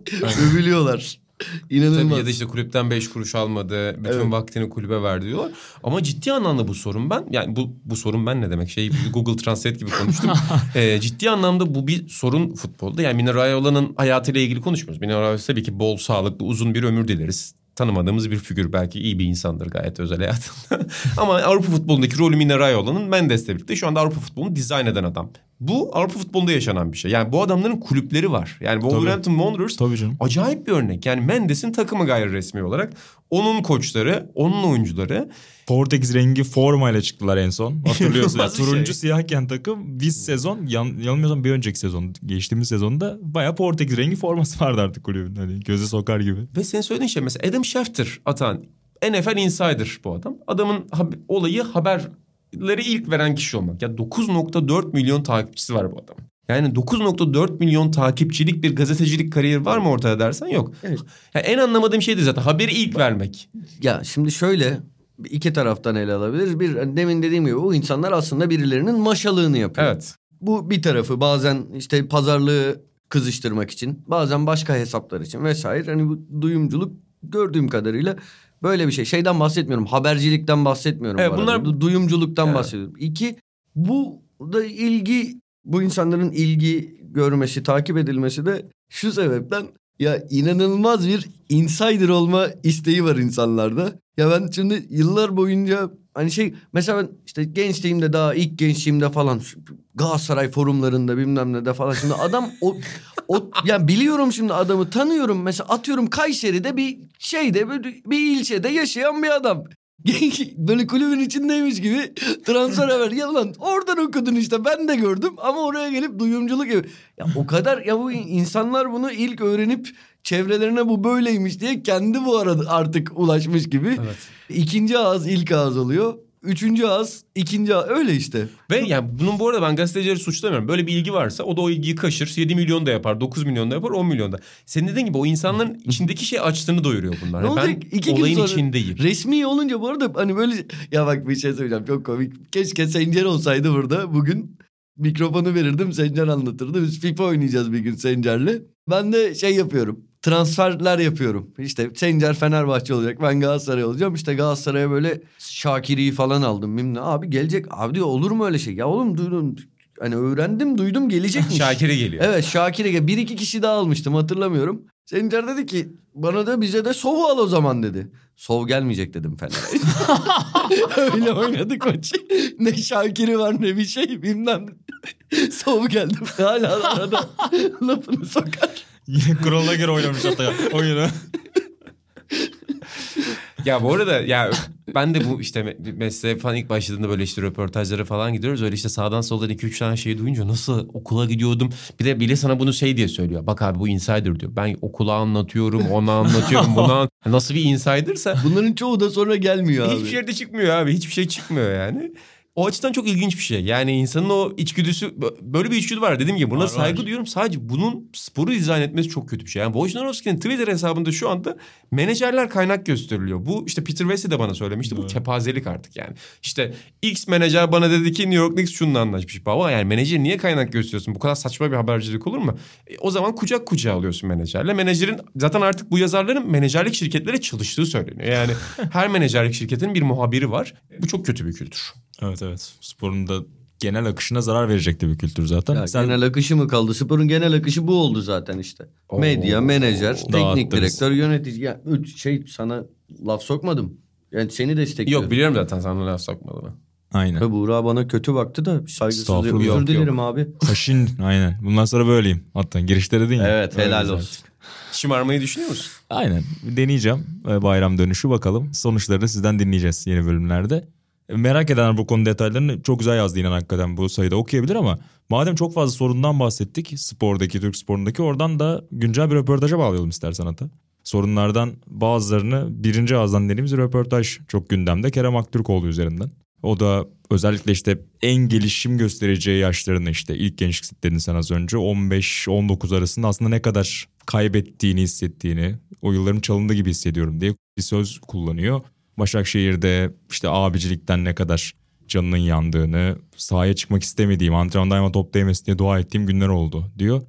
övülüyorlar. İnanılmaz. Tabii ya da işte kulüpten 5 kuruş almadı. Bütün Evet. vaktini kulübe verdi diyorlar. Ama ciddi anlamda bu sorun ben. Yani bu bu sorun ben ne demek? Şey Google Translate gibi konuştum. Ee, ciddi anlamda bu bir sorun futbolda. Yani Mino Raiola'nın hayatıyla ilgili konuşmuyoruz. Mino Raiola tabii ki bol sağlıklı uzun bir ömür dileriz. Tanımadığımız bir figür belki iyi bir insandır gayet özel hayatında. Ama Avrupa futbolundaki rolü Mino Raiola'nın Mendes'le birlikte şu anda Avrupa futbolunu dizayn eden adam. Bu Avrupa futbolunda yaşanan bir şey. Yani bu adamların kulüpleri var. Yani Wolverhampton Wanderers Tabii canım. acayip bir örnek. Yani Mendes'in takımı gayri resmi olarak. Onun koçları, onun oyuncuları. Portekiz rengi formayla çıktılar en son. Hatırlıyorsun. ya, turuncu şey. siyahken takım biz sezon yan, yanılmıyorsam bir önceki sezon geçtiğimiz sezonda bayağı Portekiz rengi forması vardı artık kulübün. Hani göze sokar gibi. Ve senin söylediğin şey mesela Adam Schefter atan NFL Insider bu adam. Adamın hab- olayı haberleri ilk veren kişi olmak. Ya 9.4 milyon takipçisi var bu adam. Yani 9.4 milyon takipçilik bir gazetecilik kariyeri var mı ortada dersen yok. Evet. Ya en anlamadığım şey de zaten haberi ilk vermek. Ya şimdi şöyle iki taraftan ele alabiliriz. Bir demin dediğim gibi bu insanlar aslında birilerinin maşalığını yapıyor. Evet. Bu bir tarafı bazen işte pazarlığı kızıştırmak için bazen başka hesaplar için vesaire. Hani bu duyumculuk gördüğüm kadarıyla böyle bir şey. Şeyden bahsetmiyorum habercilikten bahsetmiyorum. Evet, bu bunlar- Du- Duyumculuktan Evet. bahsediyorum. İki bu da ilgi bu insanların ilgi görmesi takip edilmesi de şu sebepten ya inanılmaz bir insider olma isteği var insanlarda. Ya ben şimdi yıllar boyunca hani şey mesela ben işte gençliğimde daha ilk gençliğimde falan Galatasaray forumlarında bilmem ne de falan şimdi adam o o yani biliyorum şimdi adamı tanıyorum mesela atıyorum Kayseri'de bir şeyde bir, bir ilçede yaşayan bir adam. böyle kulübün içindeymiş gibi transfer haber. Ya lan oradan okudun işte ben de gördüm ama oraya gelip duyumculuk gibi. Ya o kadar ya bu insanlar bunu ilk öğrenip çevrelerine bu böyleymiş diye kendi bu arada artık ulaşmış gibi. Evet. İkinci ağız ilk ağız oluyor. Üçüncü ağız ikinci ağız öyle işte. Ve yani bunun bu arada ben gazetecileri suçlamıyorum. Böyle bir ilgi varsa o da o ilgiyi kaşır. 7 milyon da yapar, 9 milyon da yapar, 10 milyon da. Senin dediğin gibi o insanların içindeki şey açlığını doyuruyor bunlar. Ne Yani olacak? ben İki olayın sonra içindeyim. Resmi olunca bu arada hani böyle ya bak bir şey söyleyeceğim çok komik. Keşke Sencer olsaydı burada bugün mikrofonu verirdim Sencer anlatırdı. Biz FIFA oynayacağız bir gün Sencer'le. Ben de şey yapıyorum. Transferler yapıyorum. İşte Sencer Fenerbahçe olacak. Ben Galatasaray olacağım. İşte Galatasaray'a böyle Şakir'i falan aldım. Bilmem. Abi gelecek. Abi diyor olur mu öyle şey? Ya oğlum duydum. Hani öğrendim duydum gelecekmiş. Şakir'e geliyor. Evet Şakir'e gel- bir iki kişi daha almıştım hatırlamıyorum. Sencer dedi ki bana da bize de Sov al o zaman dedi. Sov gelmeyecek dedim Fener'e. Öyle oynadık maçı. Ne Şakir'i var ne bir şey bilmem. Sov geldi. Hala arada lafını sokar. Yine kuralına göre oynamış hatta oyunu. Ya bu arada ya ben de bu işte me- mesleğe falan ilk başladığında böyle işte röportajlara falan gidiyoruz. Öyle işte sağdan soldan 2-3 tane şeyi duyunca nasıl okula gidiyordum. Bir de bile sana bunu şey diye söylüyor. Bak abi bu insider diyor. Ben okula anlatıyorum, ona anlatıyorum, buna an- Nasıl bir insidersa Bunların çoğu da sonra gelmiyor abi. hiçbir yerde çıkmıyor abi. Hiçbir şey çıkmıyor yani. O açıdan çok ilginç bir şey. Yani insanın o içgüdüsü böyle bir içgüdü var. Dediğim gibi buna Var, saygı var. duyuyorum. Sadece bunun sporu dizayn etmesi çok kötü bir şey. Yani Wojnarowski'nin Twitter hesabında şu anda menajerler kaynak gösteriliyor. Bu işte Peter Wesley de bana söylemişti. Bu Evet. kepazelik artık yani. İşte X menajer bana dedi ki New York Knicks şununla anlaşmış. Baba yani menajer niye kaynak gösteriyorsun? Bu kadar saçma bir habercilik olur mu? E, o zaman kucak kucağa alıyorsun menajerle. Menajerin zaten artık bu yazarların menajerlik şirketlere çalıştığı söyleniyor. Yani her menajerlik şirketinin bir muhabiri var. Bu çok kötü bir kültür. Evet evet. Sporun da genel akışına zarar verecekti bir kültür zaten. Ya Sen Genel akışı mı kaldı? Sporun genel akışı bu oldu zaten işte. Oo. Medya, menajer, teknik Dağıttınız. direktör, yönetici. Ya üç şey sana laf sokmadım. Yani seni destekliyorum. Yok biliyorum zaten sana laf sokmadığını. aynen. Ve Buğra bana kötü baktı da saygısızlığı özür Yok, dilerim abi. Kaşin aynen. Bundan sonra böyleyim. Hatta girişte dedin ya. Evet helal Öyle olsun. zaten. Şımarmayı düşünüyor musun? Aynen. Deneyeceğim e, bayram dönüşü bakalım. Sonuçlarını sizden dinleyeceğiz yeni bölümlerde. Merak edenler bu konu detaylarını çok güzel yazdı inan hakikaten bu sayıda okuyabilir ama madem çok fazla sorundan bahsettik spordaki, Türk sporundaki oradan da güncel bir röportaja bağlayalım istersen Ata. Sorunlardan bazılarını birinci ağızdan dediğimiz röportaj çok gündemde Kerem Aktürkoğlu üzerinden. O da özellikle işte en gelişim göstereceği yaşlarını işte ilk gençlik dedin sen az önce 15-19 arasında aslında ne kadar kaybettiğini hissettiğini o yıllarım çalındı gibi hissediyorum diye bir söz kullanıyor. Başakşehir'de işte abicilikten ne kadar canının yandığını, sahaya çıkmak istemediğim, antrenmanda ayağıma top değmesin diye dua ettiğim günler oldu diyor.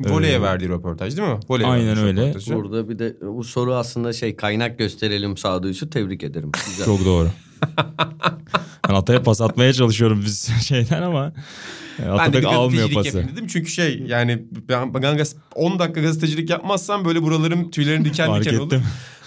Voley'e Ee, verdiği röportaj değil mi? Voley'e aynen öyle. röportajı. Burada bir de bu soru aslında şey kaynak gösterelim sağduyusu tebrik ederim. Güzel. Çok doğru. ben Atay'a pas atmaya çalışıyorum biz şeyden ama e, Ata pek almıyor pası. dedim. Çünkü şey yani ben, ben gaz- 10 dakika gazetecilik yapmazsam böyle buralarım tüylerim diken diken olur.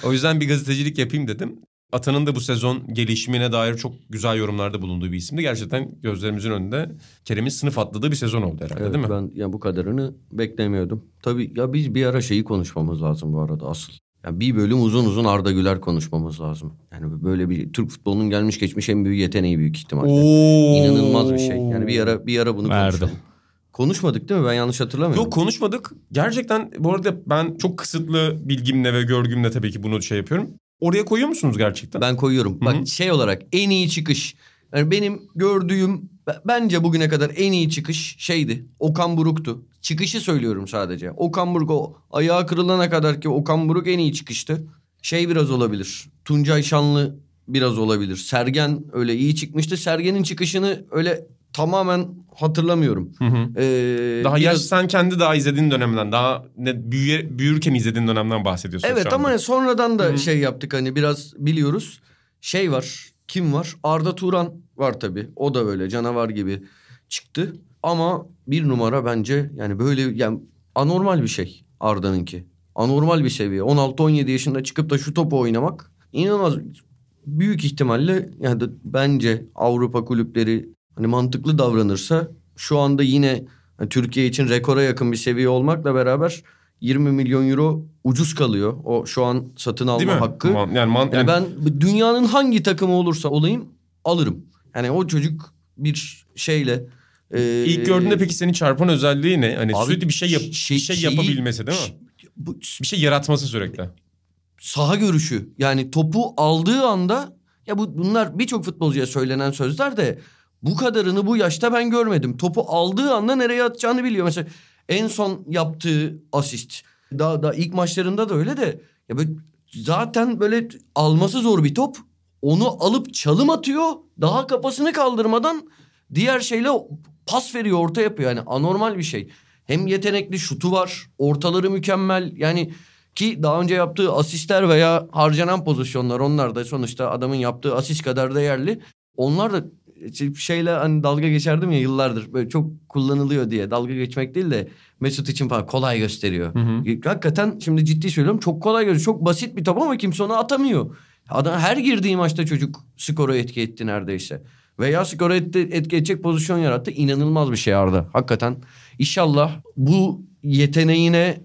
O yüzden bir gazetecilik yapayım dedim. Atanın da bu sezon gelişimine dair çok güzel yorumlarda bulunduğu bir isimdi. Gerçekten gözlerimizin önünde Kerem'in sınıf atladığı bir sezon oldu herhalde Evet, değil mi? ben ya bu kadarını beklemiyordum. Tabii ya biz bir ara şeyi konuşmamız lazım bu arada asıl. Ya bir bölüm uzun uzun Arda Güler konuşmamız lazım. Yani böyle bir Türk futbolunun gelmiş geçmiş en büyük yeteneği büyük ihtimalle. Oo. İnanılmaz bir şey. Yani bir ara bir ara bunu Verdi. konuşalım. Konuşmadık değil mi? Ben yanlış hatırlamıyorum. Yok konuşmadık. Gerçekten bu arada ben çok kısıtlı bilgimle ve görgümle tabii ki bunu şey yapıyorum. Oraya koyuyor musunuz gerçekten? Ben koyuyorum. Hı hı. Bak şey olarak en iyi çıkış. Yani benim gördüğüm bence bugüne kadar en iyi çıkış şeydi. Okan Buruk'tu. Çıkışı söylüyorum sadece. Okan Buruk o ayağı kırılana kadar ki Okan Buruk en iyi çıkıştı. Şey biraz olabilir. Tuncay Şanlı biraz olabilir. Sergen öyle iyi çıkmıştı. Sergen'in çıkışını öyle tamamen hatırlamıyorum. Hı hı. Ee, Daha biraz- yaş sen kendi daha izlediğin dönemden daha ne büyüye, büyürken izlediğin dönemden bahsediyorsun Evet ama sonradan da Hı hı. şey yaptık hani biraz biliyoruz. Şey var. Kim var? Arda Turan var tabii. O da öyle canavar gibi çıktı. Ama bir numara bence yani böyle yani anormal bir şey Arda'nınki. Anormal bir seviye. 16-17 yaşında çıkıp da şu topu oynamak inanılmaz büyük ihtimalle yani bence Avrupa kulüpleri hani mantıklı davranırsa şu anda yine hani Türkiye için rekora yakın bir seviye olmakla beraber 20 milyon euro ucuz kalıyor. O şu an satın alma Değil mi? hakkı. Man- yani, man- Yani yani ben dünyanın hangi takımı olursa olayım alırım. Yani o çocuk bir şeyle e, ilk gördüğünde peki seni çarpan özelliği ne? Hani Abi, sürekli bir şey yap şey- bir şey yapabilmesi değil mi? bu Bir şey yaratması sürekli. saha görüşü. Yani topu aldığı anda ya bu bunlar birçok futbolcuya söylenen sözler de bu kadarını bu yaşta ben görmedim. Topu aldığı anda nereye atacağını biliyor. Mesela en son yaptığı asist. Daha da ilk maçlarında da öyle de ya böyle zaten böyle alması zor bir top. Onu alıp çalım atıyor. Daha kafasını kaldırmadan diğer şeyle pas veriyor, orta yapıyor. Yani anormal bir şey. Hem yetenekli şutu var, ortaları mükemmel. Yani ki daha önce yaptığı asistler veya harcanan pozisyonlar onlar da sonuçta adamın yaptığı asist kadar değerli. Onlar da şeyle hani dalga geçerdim ya yıllardır böyle çok kullanılıyor diye dalga geçmek değil de Mesut için falan kolay gösteriyor. Hakikaten şimdi ciddi söylüyorum çok kolay gösteriyor. Çok basit bir top ama kimse onu atamıyor. Adam her girdiği maçta çocuk skoru etki etti neredeyse. Veya skoru etti, etki edecek pozisyon yarattı. İnanılmaz bir şey Arda. Hakikaten. İnşallah bu yeteneğine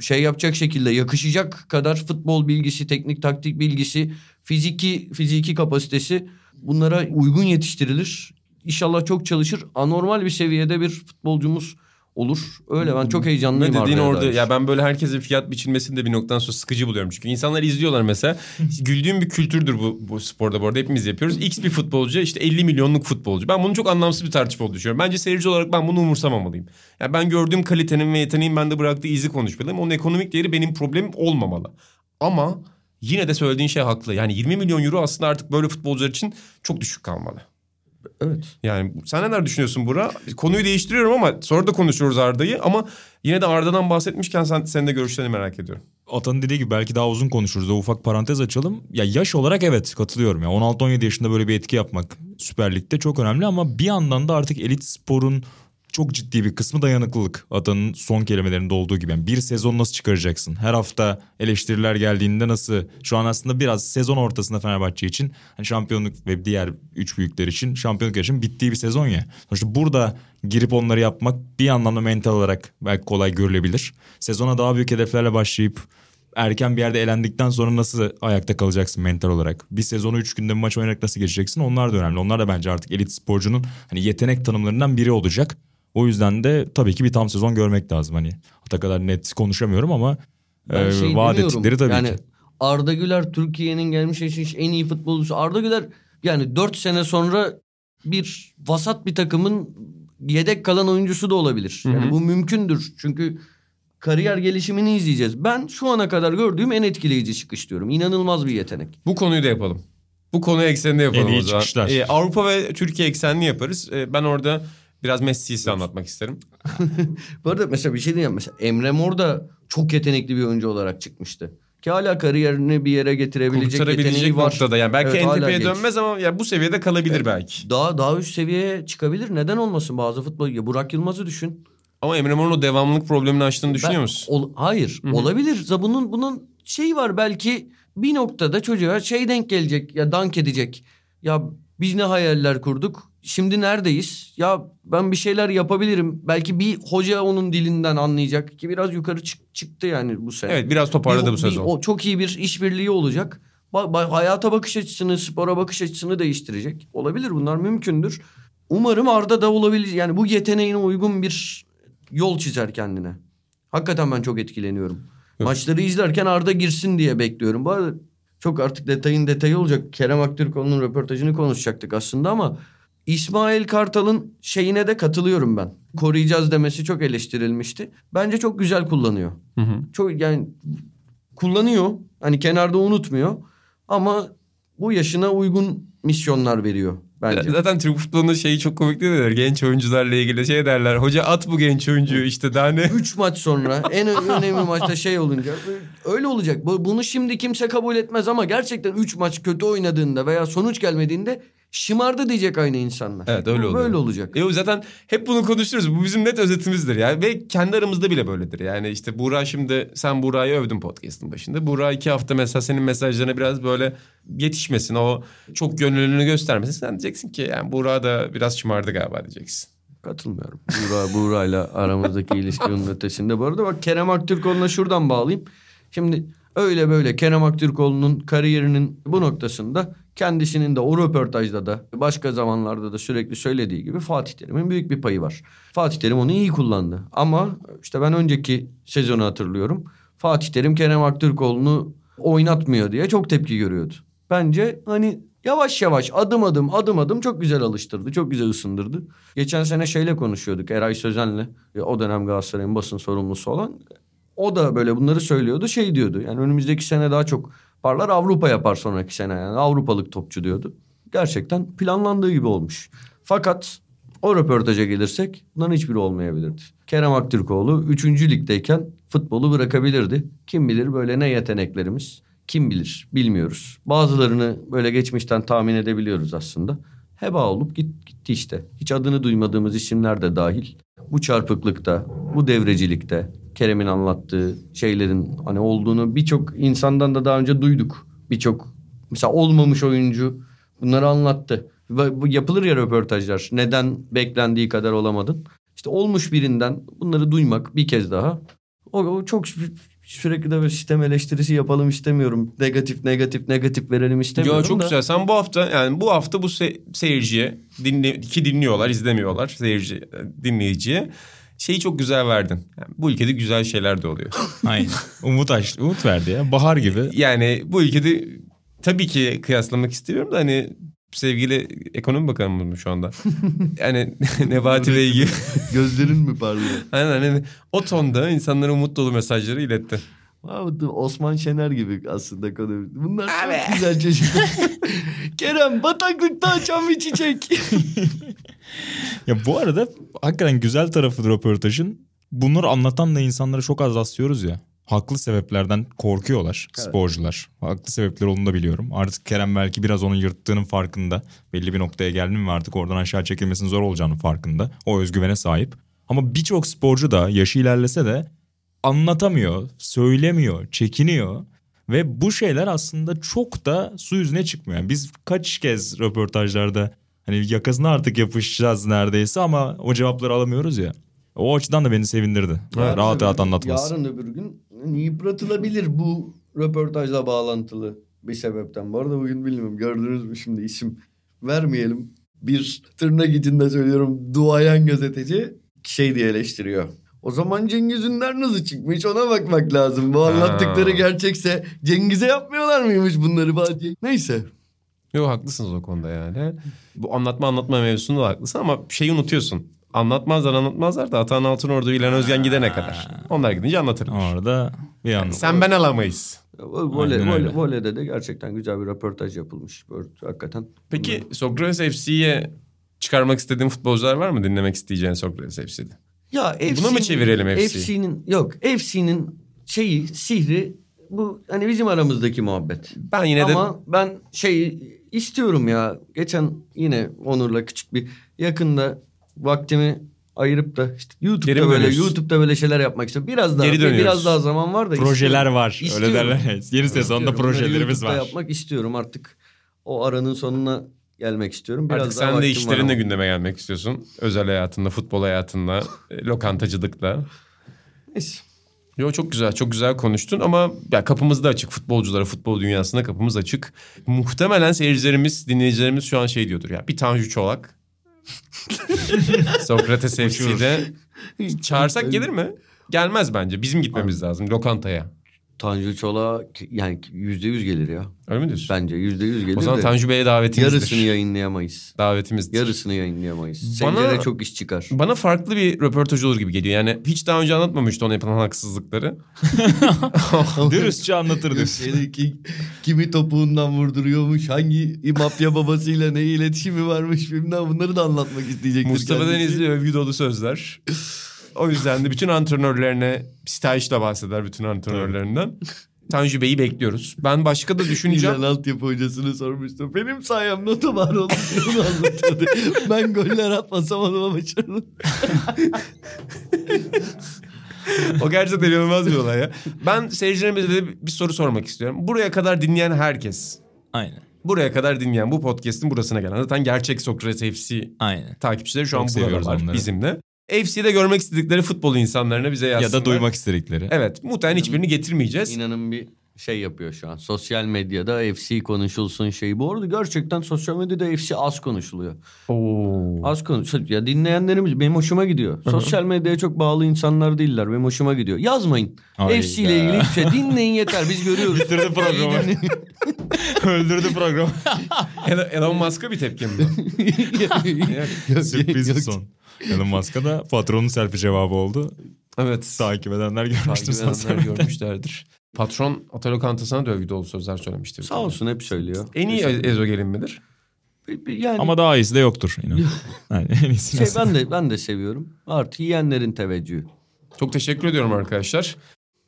şey yapacak şekilde yakışacak kadar futbol bilgisi, teknik taktik bilgisi, fiziki fiziki kapasitesi bunlara uygun yetiştirilir. İnşallah çok çalışır. Anormal bir seviyede bir futbolcumuz olur. Öyle ben çok Ne heyecanlıyım dediğin Arda'ya orada dair. ya ben böyle herkesin fiyat biçilmesini de bir noktadan sonra sıkıcı buluyorum. Çünkü insanlar izliyorlar mesela. Güldüğüm bir kültürdür bu, bu sporda bu arada hepimiz yapıyoruz. X bir futbolcu işte 50 milyonluk futbolcu. Ben bunun çok anlamsız bir tartışma olduğunu düşünüyorum. Bence seyirci olarak ben bunu umursamamalıyım. Yani ben gördüğüm kalitenin ve yeteneğin bende bıraktığı izi konuşmalıyım. Onun ekonomik değeri benim problemim olmamalı. Ama yine de söylediğin şey haklı. Yani 20 milyon euro aslında artık böyle futbolcular için çok düşük kalmalı. Evet. Yani sen neler düşünüyorsun Bura? Konuyu değiştiriyorum ama sonra da konuşuyoruz Arda'yı. Ama yine de Arda'dan bahsetmişken sen, senin de görüşlerini merak ediyorum. Atanın dediği gibi belki daha uzun konuşuruz. O ufak parantez açalım. Ya yaş olarak evet katılıyorum. Ya 16-17 yaşında böyle bir etki yapmak Süper Lig'de çok önemli ama bir yandan da artık elit sporun çok ciddi bir kısmı dayanıklılık. Atanın son kelimelerinde olduğu gibi. Yani bir sezon nasıl çıkaracaksın? Her hafta eleştiriler geldiğinde nasıl? Şu an aslında biraz sezon ortasında Fenerbahçe için hani şampiyonluk ve diğer üç büyükler için şampiyonluk yarışının bittiği bir sezon ya. Sonuçta burada girip onları yapmak bir anlamda mental olarak belki kolay görülebilir. Sezona daha büyük hedeflerle başlayıp erken bir yerde elendikten sonra nasıl ayakta kalacaksın mental olarak? Bir sezonu üç günde bir maç oynayarak nasıl geçeceksin? Onlar da önemli. Onlar da bence artık elit sporcunun hani yetenek tanımlarından biri olacak. O yüzden de tabii ki bir tam sezon görmek lazım. Hani hatta kadar net konuşamıyorum ama Ben e, şey vaat ettikleri tabii yani ki. Arda Güler Türkiye'nin gelmiş geçmiş en iyi futbolcusu. Arda Güler yani 4 sene sonra bir vasat bir takımın yedek kalan oyuncusu da olabilir. Yani bu mümkündür. Çünkü kariyer gelişimini izleyeceğiz. Ben şu ana kadar gördüğüm en etkileyici çıkış diyorum. İnanılmaz bir yetenek. Bu konuyu da yapalım. Bu konuyu ekseninde yapalım En iyi o zaman. çıkışlar. Ee, Avrupa ve Türkiye eksenli yaparız. Ee, ben orada biraz Messi'yi size anlatmak isterim. Bu arada mesela bir şey diyeyim. Mesela Emre Mor da çok yetenekli bir oyuncu olarak çıkmıştı. Ki hala kariyerini bir yere getirebilecek yeteneği var. noktada. Yani belki Evet, genç. dönmez ama ya bu seviyede kalabilir belki. Daha daha üst seviyeye çıkabilir. Neden olmasın bazı futbol? Ya Burak Yılmaz'ı düşün. Ama Emre Mor'un o devamlılık problemini aştığını düşünüyor Ben- musun? ol- hayır. Olabilir. За Bunun bunun şeyi var belki bir noktada çocuğa şey denk gelecek ya dank edecek. Ya biz ne hayaller kurduk? Şimdi neredeyiz? Ya ben bir şeyler yapabilirim. Belki bir hoca onun dilinden anlayacak ki biraz yukarı çık- çıktı yani bu sene. Evet biraz toparladı Bir- bu bir- sezon. o çok iyi bir işbirliği olacak. Ba- ba- hayata bakış açısını, spora bakış açısını değiştirecek. Olabilir bunlar mümkündür. Umarım Arda da olabilir. Yani bu yeteneğine uygun bir yol çizer kendine. Hakikaten ben çok etkileniyorum. Yok. Maçları izlerken Arda girsin diye bekliyorum. Bu arada çok artık detayın detayı olacak. Kerem Aktürkoğlu'nun röportajını konuşacaktık aslında ama İsmail Kartal'ın şeyine de katılıyorum ben. Koruyacağız demesi çok eleştirilmişti. Bence çok güzel kullanıyor. Hı hı. Çok yani kullanıyor. Hani kenarda unutmuyor. Ama bu yaşına uygun misyonlar veriyor bence. Zaten Türk futbolunun şeyi çok komik değil mi? Genç oyuncularla ilgili şey derler. Hoca at bu genç oyuncuyu işte daha ne? Üç maç sonra en önemli maçta şey olunca öyle olacak. Bu- Bunu şimdi kimse kabul etmez ama gerçekten üç maç kötü oynadığında veya sonuç gelmediğinde şımardı diyecek aynı insanlar. Evet, öyle oluyor. Böyle olacak. E zaten hep bunu konuşuyoruz. Bu bizim net özetimizdir yani. Ve kendi aramızda bile böyledir. Yani işte Buğra şimdi sen Buğra'yı övdün podcast'ın başında. Buğra iki hafta mesela senin mesajlarına biraz böyle yetişmesin. O çok gönüllülüğünü göstermesin. Sen diyeceksin ki yani Buğra da biraz şımardı galiba diyeceksin. Katılmıyorum. Buğra, Buğra'yla aramızdaki ilişkinin ötesinde. Bu arada bak Kerem Aktürkoğlu'na şuradan bağlayayım. Şimdi öyle böyle Kerem Aktürkoğlu'nun kariyerinin bu noktasında kendisinin de o röportajda da başka zamanlarda da sürekli söylediği gibi Fatih Terim'in büyük bir payı var. Fatih Terim onu iyi kullandı. Ama işte ben önceki sezonu hatırlıyorum. Fatih Terim Kerem Aktürkoğlu'nu oynatmıyor diye çok tepki görüyordu. Bence hani yavaş yavaş adım adım adım adım çok güzel alıştırdı. Çok güzel ısındırdı. Geçen sene şeyle konuşuyorduk Eray Sözen'le. E, O dönem Galatasaray'ın basın sorumlusu olan. O da böyle bunları söylüyordu. Şey diyordu yani önümüzdeki sene daha çok parlar Avrupa yapar sonraki sene yani Avrupalık topçu diyordu. Gerçekten planlandığı gibi olmuş. Fakat o röportaja gelirsek bunların hiçbiri olmayabilirdi. Kerem Aktürkoğlu 3. ligdeyken futbolu bırakabilirdi. Kim bilir böyle ne yeteneklerimiz kim bilir bilmiyoruz. Bazılarını böyle geçmişten tahmin edebiliyoruz aslında. Heba olup git, gitti işte. Hiç adını duymadığımız isimler de dahil. Bu çarpıklıkta, bu devrecilikte Kerem'in anlattığı şeylerin hani olduğunu birçok insandan da daha önce duyduk. Birçok mesela olmamış oyuncu bunları anlattı. Ve bu yapılır ya röportajlar. Neden beklendiği kadar olamadın? İşte olmuş birinden bunları duymak bir kez daha. O, o çok sü- sürekli de böyle sistem eleştirisi yapalım istemiyorum. Negatif negatif negatif verelim istemiyorum Yo, çok da. güzel. Sen bu hafta yani bu hafta bu se- seyirciye dinle, ki dinliyorlar, izlemiyorlar seyirci dinleyiciye şeyi çok güzel verdin. Yani bu ülkede güzel şeyler de oluyor. Aynen. Umut aç, umut verdi ya. Bahar gibi. yani bu ülkede tabii ki kıyaslamak istiyorum da hani sevgili ekonomi bakanımız mı şu anda? yani Nebati Bey gibi. Gözlerin mi parlıyor? Aynen hani o tonda insanlara umut dolu mesajları iletti. Abi, Osman Şener gibi aslında konu. Bunlar çok güzel çeşitler. Kerem bataklıkta açan bir çiçek. Ya bu arada hakikaten güzel tarafı röportajın bunları anlatan da insanlara çok az rastlıyoruz ya. Haklı sebeplerden korkuyorlar sporcular. Haklı sebepler olduğunu da biliyorum. Artık Kerem belki biraz onun yırttığının farkında. Belli bir noktaya geldi mi artık oradan aşağı çekilmesinin zor olacağının farkında. O özgüvene sahip. Ama birçok sporcu da yaşı ilerlese de anlatamıyor, söylemiyor, çekiniyor. Ve bu şeyler aslında çok da su yüzüne çıkmıyor. Yani biz kaç kez röportajlarda hani yakasına artık yapışacağız neredeyse ama o cevapları alamıyoruz ya. O açıdan da beni sevindirdi. Yarın rahat öbür rahat anlatması. Yarın öbür gün yıpratılabilir bu röportajla bağlantılı bir sebepten. Bu arada bugün bilmiyorum gördünüz mü şimdi isim vermeyelim. Bir tırnak içinde söylüyorum duayen gazeteci şey diye eleştiriyor. O zaman Cengiz Ünder nasıl çıkmış ona bakmak lazım. Bu anlattıkları Ha. gerçekse Cengiz'e yapmıyorlar mıymış bunları falan. Neyse. Yok haklısınız o konuda yani. Bu anlatma anlatma mevzusunda da haklısın ama şeyi unutuyorsun. Anlatmazlar anlatmazlar da Atahan Altınordu İlhan Özgen gidene kadar. Onlar gidince anlatırım. Orada bir an. Sen ben alamayız. Öyle. voley, voleyde de gerçekten güzel bir röportaj yapılmış. Böyle, hakikaten. Peki Sokrates FC'ye çıkarmak istediğin futbolcular var mı dinlemek isteyeceğin Sokrates FC'de? Ya Buna mı çevirelim FC'yi? FC'nin yok FC'nin şeyi sihri bu hani bizim aramızdaki muhabbet. Ben yine de Ama ben şey istiyorum ya. Geçen yine Onur'la küçük bir yakında vaktimi ayırıp da işte Geri YouTube'da mi böyle dönüyorsun? YouTube'da böyle şeyler yapmak istiyorum. Biraz daha Geri dönüyoruz. biraz daha zaman var da Projeler istiyorum. var. İstiyorum. Öyle derler. Yeni sezonda İstiyorum. Bunları projelerimiz YouTube'da var. yapmak istiyorum artık. O aranın sonuna gelmek istiyorum. Biraz artık daha sen de vaktim var işlerinle ama. gündeme gelmek istiyorsun. Özel hayatında, futbol hayatında, e, lokantacılıkla. Neyse. Yo çok güzel, çok güzel konuştun ama ya kapımız da açık futbolculara, futbol dünyasına kapımız açık. Muhtemelen seyircilerimiz, dinleyicilerimiz şu an şey diyordur ya. Bir Tanju Çolak. Sokrates FC'de. Çağırsak gelir mi? Gelmez bence. Bizim gitmemiz lazım lokantaya. Tanju Çolak yani yüzde yüz gelir ya. Öyle mi diyorsun? Bence yüzde yüz gelir o zaman de Tanju Bey'e davetimizdir. yarısını yayınlayamayız. Davetimizdir. Yarısını yayınlayamayız. Bana- Sence de çok iş çıkar. Bana farklı bir röportaj olur gibi geliyor. Yani hiç daha önce anlatmamıştı ona yapılan haksızlıkları. Dürüstçe anlatır diyorsun. Kimi topuğundan vurduruyormuş, hangi mafya babasıyla ne iletişimi varmış bilmem bunları da anlatmak isteyecektir. Mustafa. Denizli övgü dolu sözler. O yüzden de bütün antrenörlerine stajla bahseder bütün antrenörlerinden. Tanju Bey'i bekliyoruz. Ben başka da düşüneceğim. İlan altyapı hocasını sormuştum. Benim sayemde otobar oldu diye onu anlatıyordu. ben goller atmasam ama başarılı. o gerçekten inanılmaz bir olay ya. Ben seyircilerimize de bir soru sormak istiyorum. Buraya kadar dinleyen herkes. Aynen. buraya kadar dinleyen bu podcast'in burasına gelen zaten gerçek Sokrates FC Aynen. takipçileri şu an Çok var onları. bizimle. FC'de görmek istedikleri futbol insanlarına bize Ya yazsınlar. da duymak istedikleri. Evet muhtemelen hiçbirini getirmeyeceğiz. İnanın bir şey yapıyor şu an. Sosyal medyada FC konuşulsun şeyi. Bu arada gerçekten sosyal medyada FC az konuşuluyor. Oo. Az konuşuluyor. Ya dinleyenlerimiz benim hoşuma gidiyor. Sosyal medyaya çok bağlı insanlar değiller. Benim hoşuma gidiyor. Yazmayın. Hayda. FC ile ilgili hiçbir şey. Dinleyin yeter. Biz görüyoruz. Bitirdi programı. Öldürdü programı. Elon- Musk'a bir tepkim bu. Sürpriz son. Elon Musk'a da patronun selfie cevabı oldu. evet. Takip edenler görmüştür Takip edenler görmüşlerdir. Patron Atalo Kantası'na da övgü dolu sözler söylemişti. Sağ olsun hep söylüyor. En iyi ezogelin midir? Yani Ama daha iyisi de yoktur inan. Yani en iyisi şey ben de ben de seviyorum. Artı yiyenlerin teveccühü. Çok teşekkür ediyorum arkadaşlar.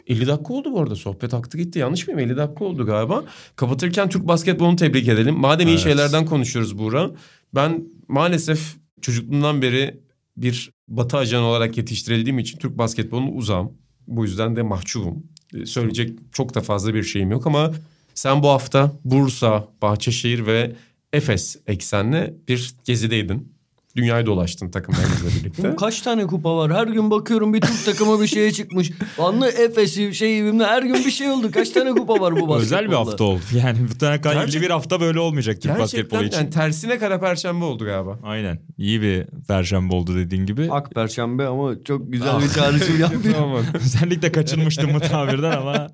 50 dakika oldu bu arada sohbet aktı gitti yanlış mıyım 50 dakika oldu galiba. Kapatırken Türk basketbolunu tebrik edelim. Madem iyi Evet. şeylerden konuşuyoruz Buğra. Ben maalesef çocukluğumdan beri bir batı ajanı olarak yetiştirildiğim için Türk basketbolunu uzağım. Bu yüzden de mahcubum. Ee, Söyleyecek çok da fazla bir şeyim yok ama sen bu hafta Bursa, Bahçeşehir ve Efes eksenli bir gezideydin. Dünyayı dolaştın takımlarınızla birlikte. Kaç tane kupa var? Her gün bakıyorum bir Türk takımı bir şeye çıkmış. Anlı Efes'i şey her gün bir şey oldu. Kaç tane kupa var bu basketbolda? Özel bir hafta oldu. Yani bu tane kadar Gerçek- bir hafta böyle olmayacak Türk basketbolu için. yani tersine kara perşembe oldu galiba. Aynen. İyi bir perşembe oldu dediğin gibi. Ak Perşembe ama çok güzel bir çağrışım. Tamam. Özellikle kaçırmıştım bu tabirden ama.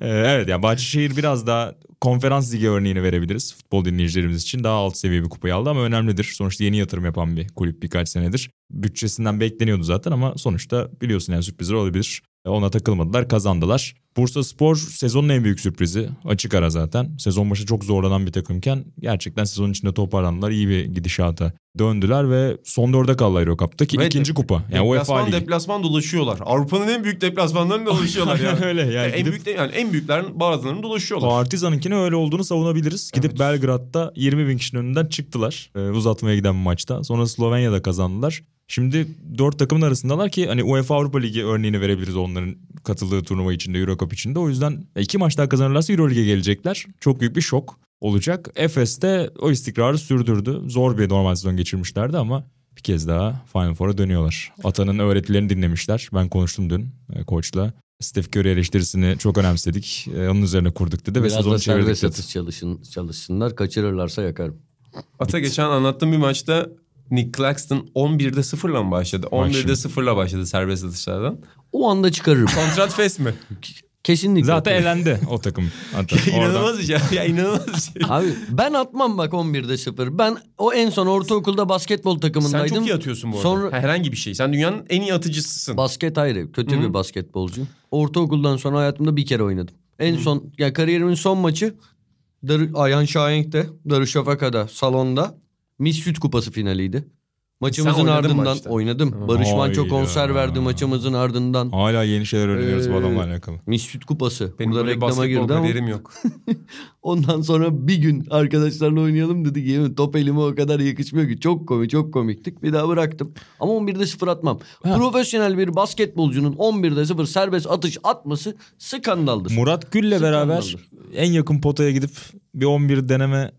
Ee, evet yani Bahçeşehir biraz daha konferans ligi örneğini verebiliriz. Futbol dinleyicilerimiz için daha alt seviye bir kupayı aldı ama önemlidir. Sonuçta yeni yatırım yapan bir kulüp birkaç senedir. Bütçesinden bekleniyordu zaten ama sonuçta biliyorsun yani sürprizler olabilir. E, Ona takılmadılar kazandılar. Bursa Spor sezonun en büyük sürprizi. Açık ara zaten. Sezon başı çok zorlanan bir takımken gerçekten sezon içinde toparlandılar. İyi bir gidişata döndüler ve son dörde kaldılar Eurocup'ta ki Ve ikinci kupa. Yani UEFA deplasman Ligi. deplasman dolaşıyorlar. Avrupa'nın en büyük deplasmanlarını dolaşıyorlar Aynen ya. öyle yani en gidip- büyük de, yani en büyüklerin bazılarını dolaşıyorlar. Partizan'ınkine öyle olduğunu savunabiliriz. Gidip Evet. Belgrad'da 20 bin kişinin önünden çıktılar. e, uzatmaya giden bir maçta. Sonra Slovenya'da kazandılar. Şimdi dört takımın arasındalar ki hani UEFA Avrupa Ligi örneğini verebiliriz onların katıldığı turnuva içinde, Eurocup içinde. O yüzden e, iki maç daha kazanırlarsa Euroleague'e gelecekler. Çok büyük bir şok olacak. Efes de o istikrarı sürdürdü. Zor bir normal sezon geçirmişlerdi ama bir kez daha Final Four'a dönüyorlar. Atan'ın öğretilerini dinlemişler. Ben konuştum dün e, koçla. Steph Curry eleştirisini çok önemsedik. E, onun üzerine kurduk dedi ve Biraz sezonu da serbest atış çalışın, çalışsınlar. Kaçırırlarsa yakarım. Ata geçen anlattığım bir maçta Nick Claxton 11'de 0'la mı başladı? 11'de şimdi. 0'la başladı serbest atışlardan. O anda çıkarırım. Kontrat fes mi? Kesinlikle. Zaten elendi o takım. Hatta oradan. inanılmaz bir şey. Ya inanılmaz bir şey. Abi ben atmam bak 11'de 0. Ben o en son ortaokulda basketbol Sen takımındaydım. çok iyi atıyorsun bu arada. Sonra- Ha, Herhangi bir şey. Sen dünyanın en iyi atıcısısın. Basket ayrı. Kötü Hı. bir basketbolcu. Ortaokuldan sonra hayatımda bir kere oynadım. En son ya kariyerimin son maçı Dar Ayhan Şahenk'te Darüşşafaka'da salonda Miss Süt Kupası finaliydi. Maçımızın ardından maçta. oynadım. Hı. Barış Manço konser verdi maçımızın ardından. Hala yeni şeyler öğreniyoruz bu Ee, adamla alakalı. Miss Süt Kupası. Benim Burada reklama girdi ama yok. ondan sonra bir gün arkadaşlarla oynayalım dedik. Yemin top elime o kadar yakışmıyor ki. Çok komik çok komiktik. Bir daha bıraktım. Ama 11'de 0 atmam. Ha. Profesyonel bir basketbolcunun 11'de 0 serbest atış atması skandaldır. Murat Gül'le beraber en yakın potaya gidip bir 11 deneme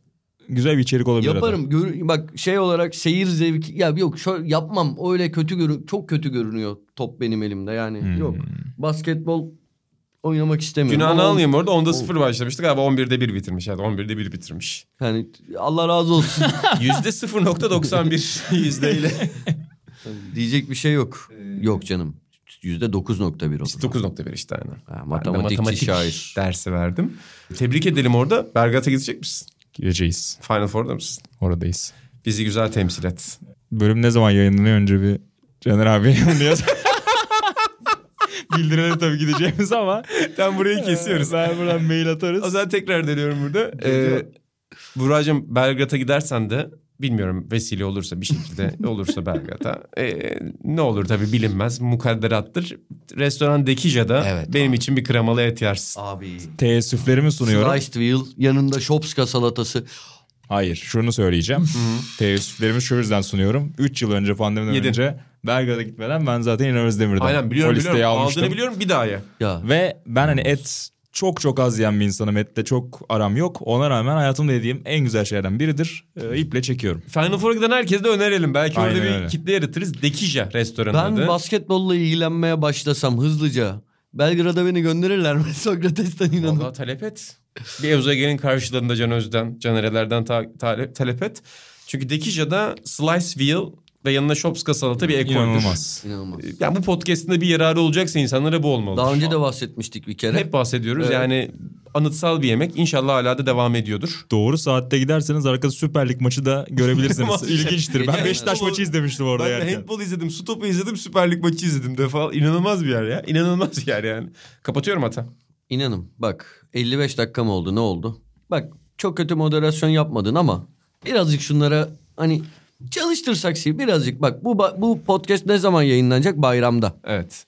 güzel bir içerik olabilir. Yaparım. Gör, bak şey olarak seyir zevki ya yok şöyle yapmam. Öyle kötü görün çok kötü görünüyor top benim elimde yani. Hmm. Yok. Basketbol oynamak istemiyorum. Günahını Ama almayayım orada. Onda 0 başlamıştı galiba 11'de 1 bitirmiş. Yani 11'de 1 bitirmiş. Yani Allah razı olsun. Yüzde 0.91 yüzdeyle. Diyecek bir şey yok. Yok canım. Yüzde 9.1 o. İşte 9.1 işte aynen. Ha, matematikçi matematik şair. dersi verdim. Tebrik edelim orada. Belgrad'a gidecek misin? Gireceğiz. Final Four'da mısın? Oradayız. Bizi güzel temsil et. Bölüm ne zaman yayınlanıyor önce bir Caner abi yaz. Bildirelim tabii gideceğimiz ama. Tam burayı kesiyoruz. Ben buradan mail atarız. O zaman tekrar deniyorum burada. Ee, Buracığım Belgrad'a gidersen de bilmiyorum vesile olursa bir şekilde olursa Belgrad'a. Ee, ne olur tabii bilinmez mukadderattır. Restoran Dekija'da Evet, benim için bir kremalı et yersin. Abi. Teessüflerimi sunuyorum. Sliced veal yanında shopska salatası. Hayır şunu söyleyeceğim. Teessüflerimi şu yüzden sunuyorum. 3 yıl önce pandemiden Yedin. önce Belgrad'a gitmeden ben zaten İnan Özdemir'den. Aynen biliyorum o biliyorum. almıştım. Aldığını biliyorum bir daha ye. Ya Ve ben hani et çok çok az yiyen bir insanım. Etle çok aram yok. Ona rağmen hayatımda yediğim en güzel şeylerden biridir. E, iple çekiyorum. Final Four'a giden herkese de önerelim. Belki Aynen orada bir öyle. kitle yaratırız. Dekija restoranı Ben adı. basketbolla ilgilenmeye başlasam hızlıca. Belgrad'a beni gönderirler mi? Sokrates'ten inanın. Vallahi talep et. Bir Evzage'nin karşılığında Can Öz'den, Can Ereler'den ta- ta- talep et. Çünkü Dekija'da slice veal ve yanına shopska salata bir ekoldur. İnanılmaz. İnanılmaz. Yani bu podcast'ın da bir yararı olacaksa insanlara bu olmalı. Daha önce de bahsetmiştik bir kere. Hep bahsediyoruz. Evet. Yani anıtsal bir yemek. İnşallah hala da devam ediyordur. Doğru saatte giderseniz arkada Süper Lig maçı da görebilirsiniz. İlginçtir. Ben Beşiktaş maçı izlemiştim orada Ben yerken. handball izledim, su topu izledim, Süper Lig maçı izledim. Defa inanılmaz bir yer ya. İnanılmaz bir yer yani. Kapatıyorum hata. İnanın bak 55 dakika mı oldu ne oldu? Bak çok kötü moderasyon yapmadın ama birazcık şunlara hani çalıştırsak sizi birazcık bak bu bu podcast ne zaman yayınlanacak bayramda. Evet.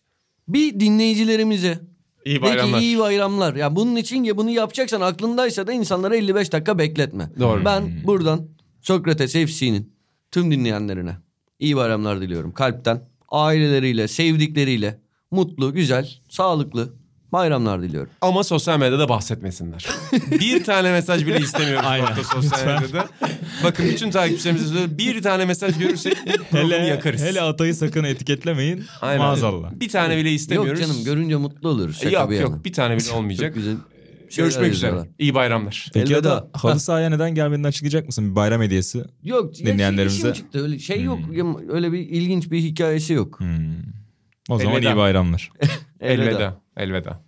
Bir dinleyicilerimize İyi bayramlar. iyi bayramlar. Ya bunun için ya bunu yapacaksan aklındaysa da insanlara 55 dakika bekletme. Doğru. Ben buradan Sokrates FC'nin tüm dinleyenlerine iyi bayramlar diliyorum kalpten. Aileleriyle, sevdikleriyle mutlu, güzel, sağlıklı bayramlar diliyorum. Ama sosyal medyada bahsetmesinler. bir tane mesaj bile istemiyoruz Aynen. hafta sosyal medyada. Bakın bütün takipçilerimize söylüyorum. Bir tane mesaj görürsek Hele, yakarız. hele Atay'ı sakın etiketlemeyin. Aynen. Maazallah. Bir tane bile istemiyoruz. Yok canım görünce mutlu oluruz. Şaka yok bir yok yana. bir tane bile olmayacak. Çok güzel. Görüşmek üzere. İyi bayramlar. Peki ya da Elveda. halı sahaya neden gelmediğini açıklayacak mısın? Bir bayram hediyesi. Yok ya Dinleyenlerimize- işim çıktı öyle şey yok. Ya, Öyle bir ilginç bir hikayesi yok. O zaman Elveda. iyi bayramlar. Elveda. Elveda. el beta.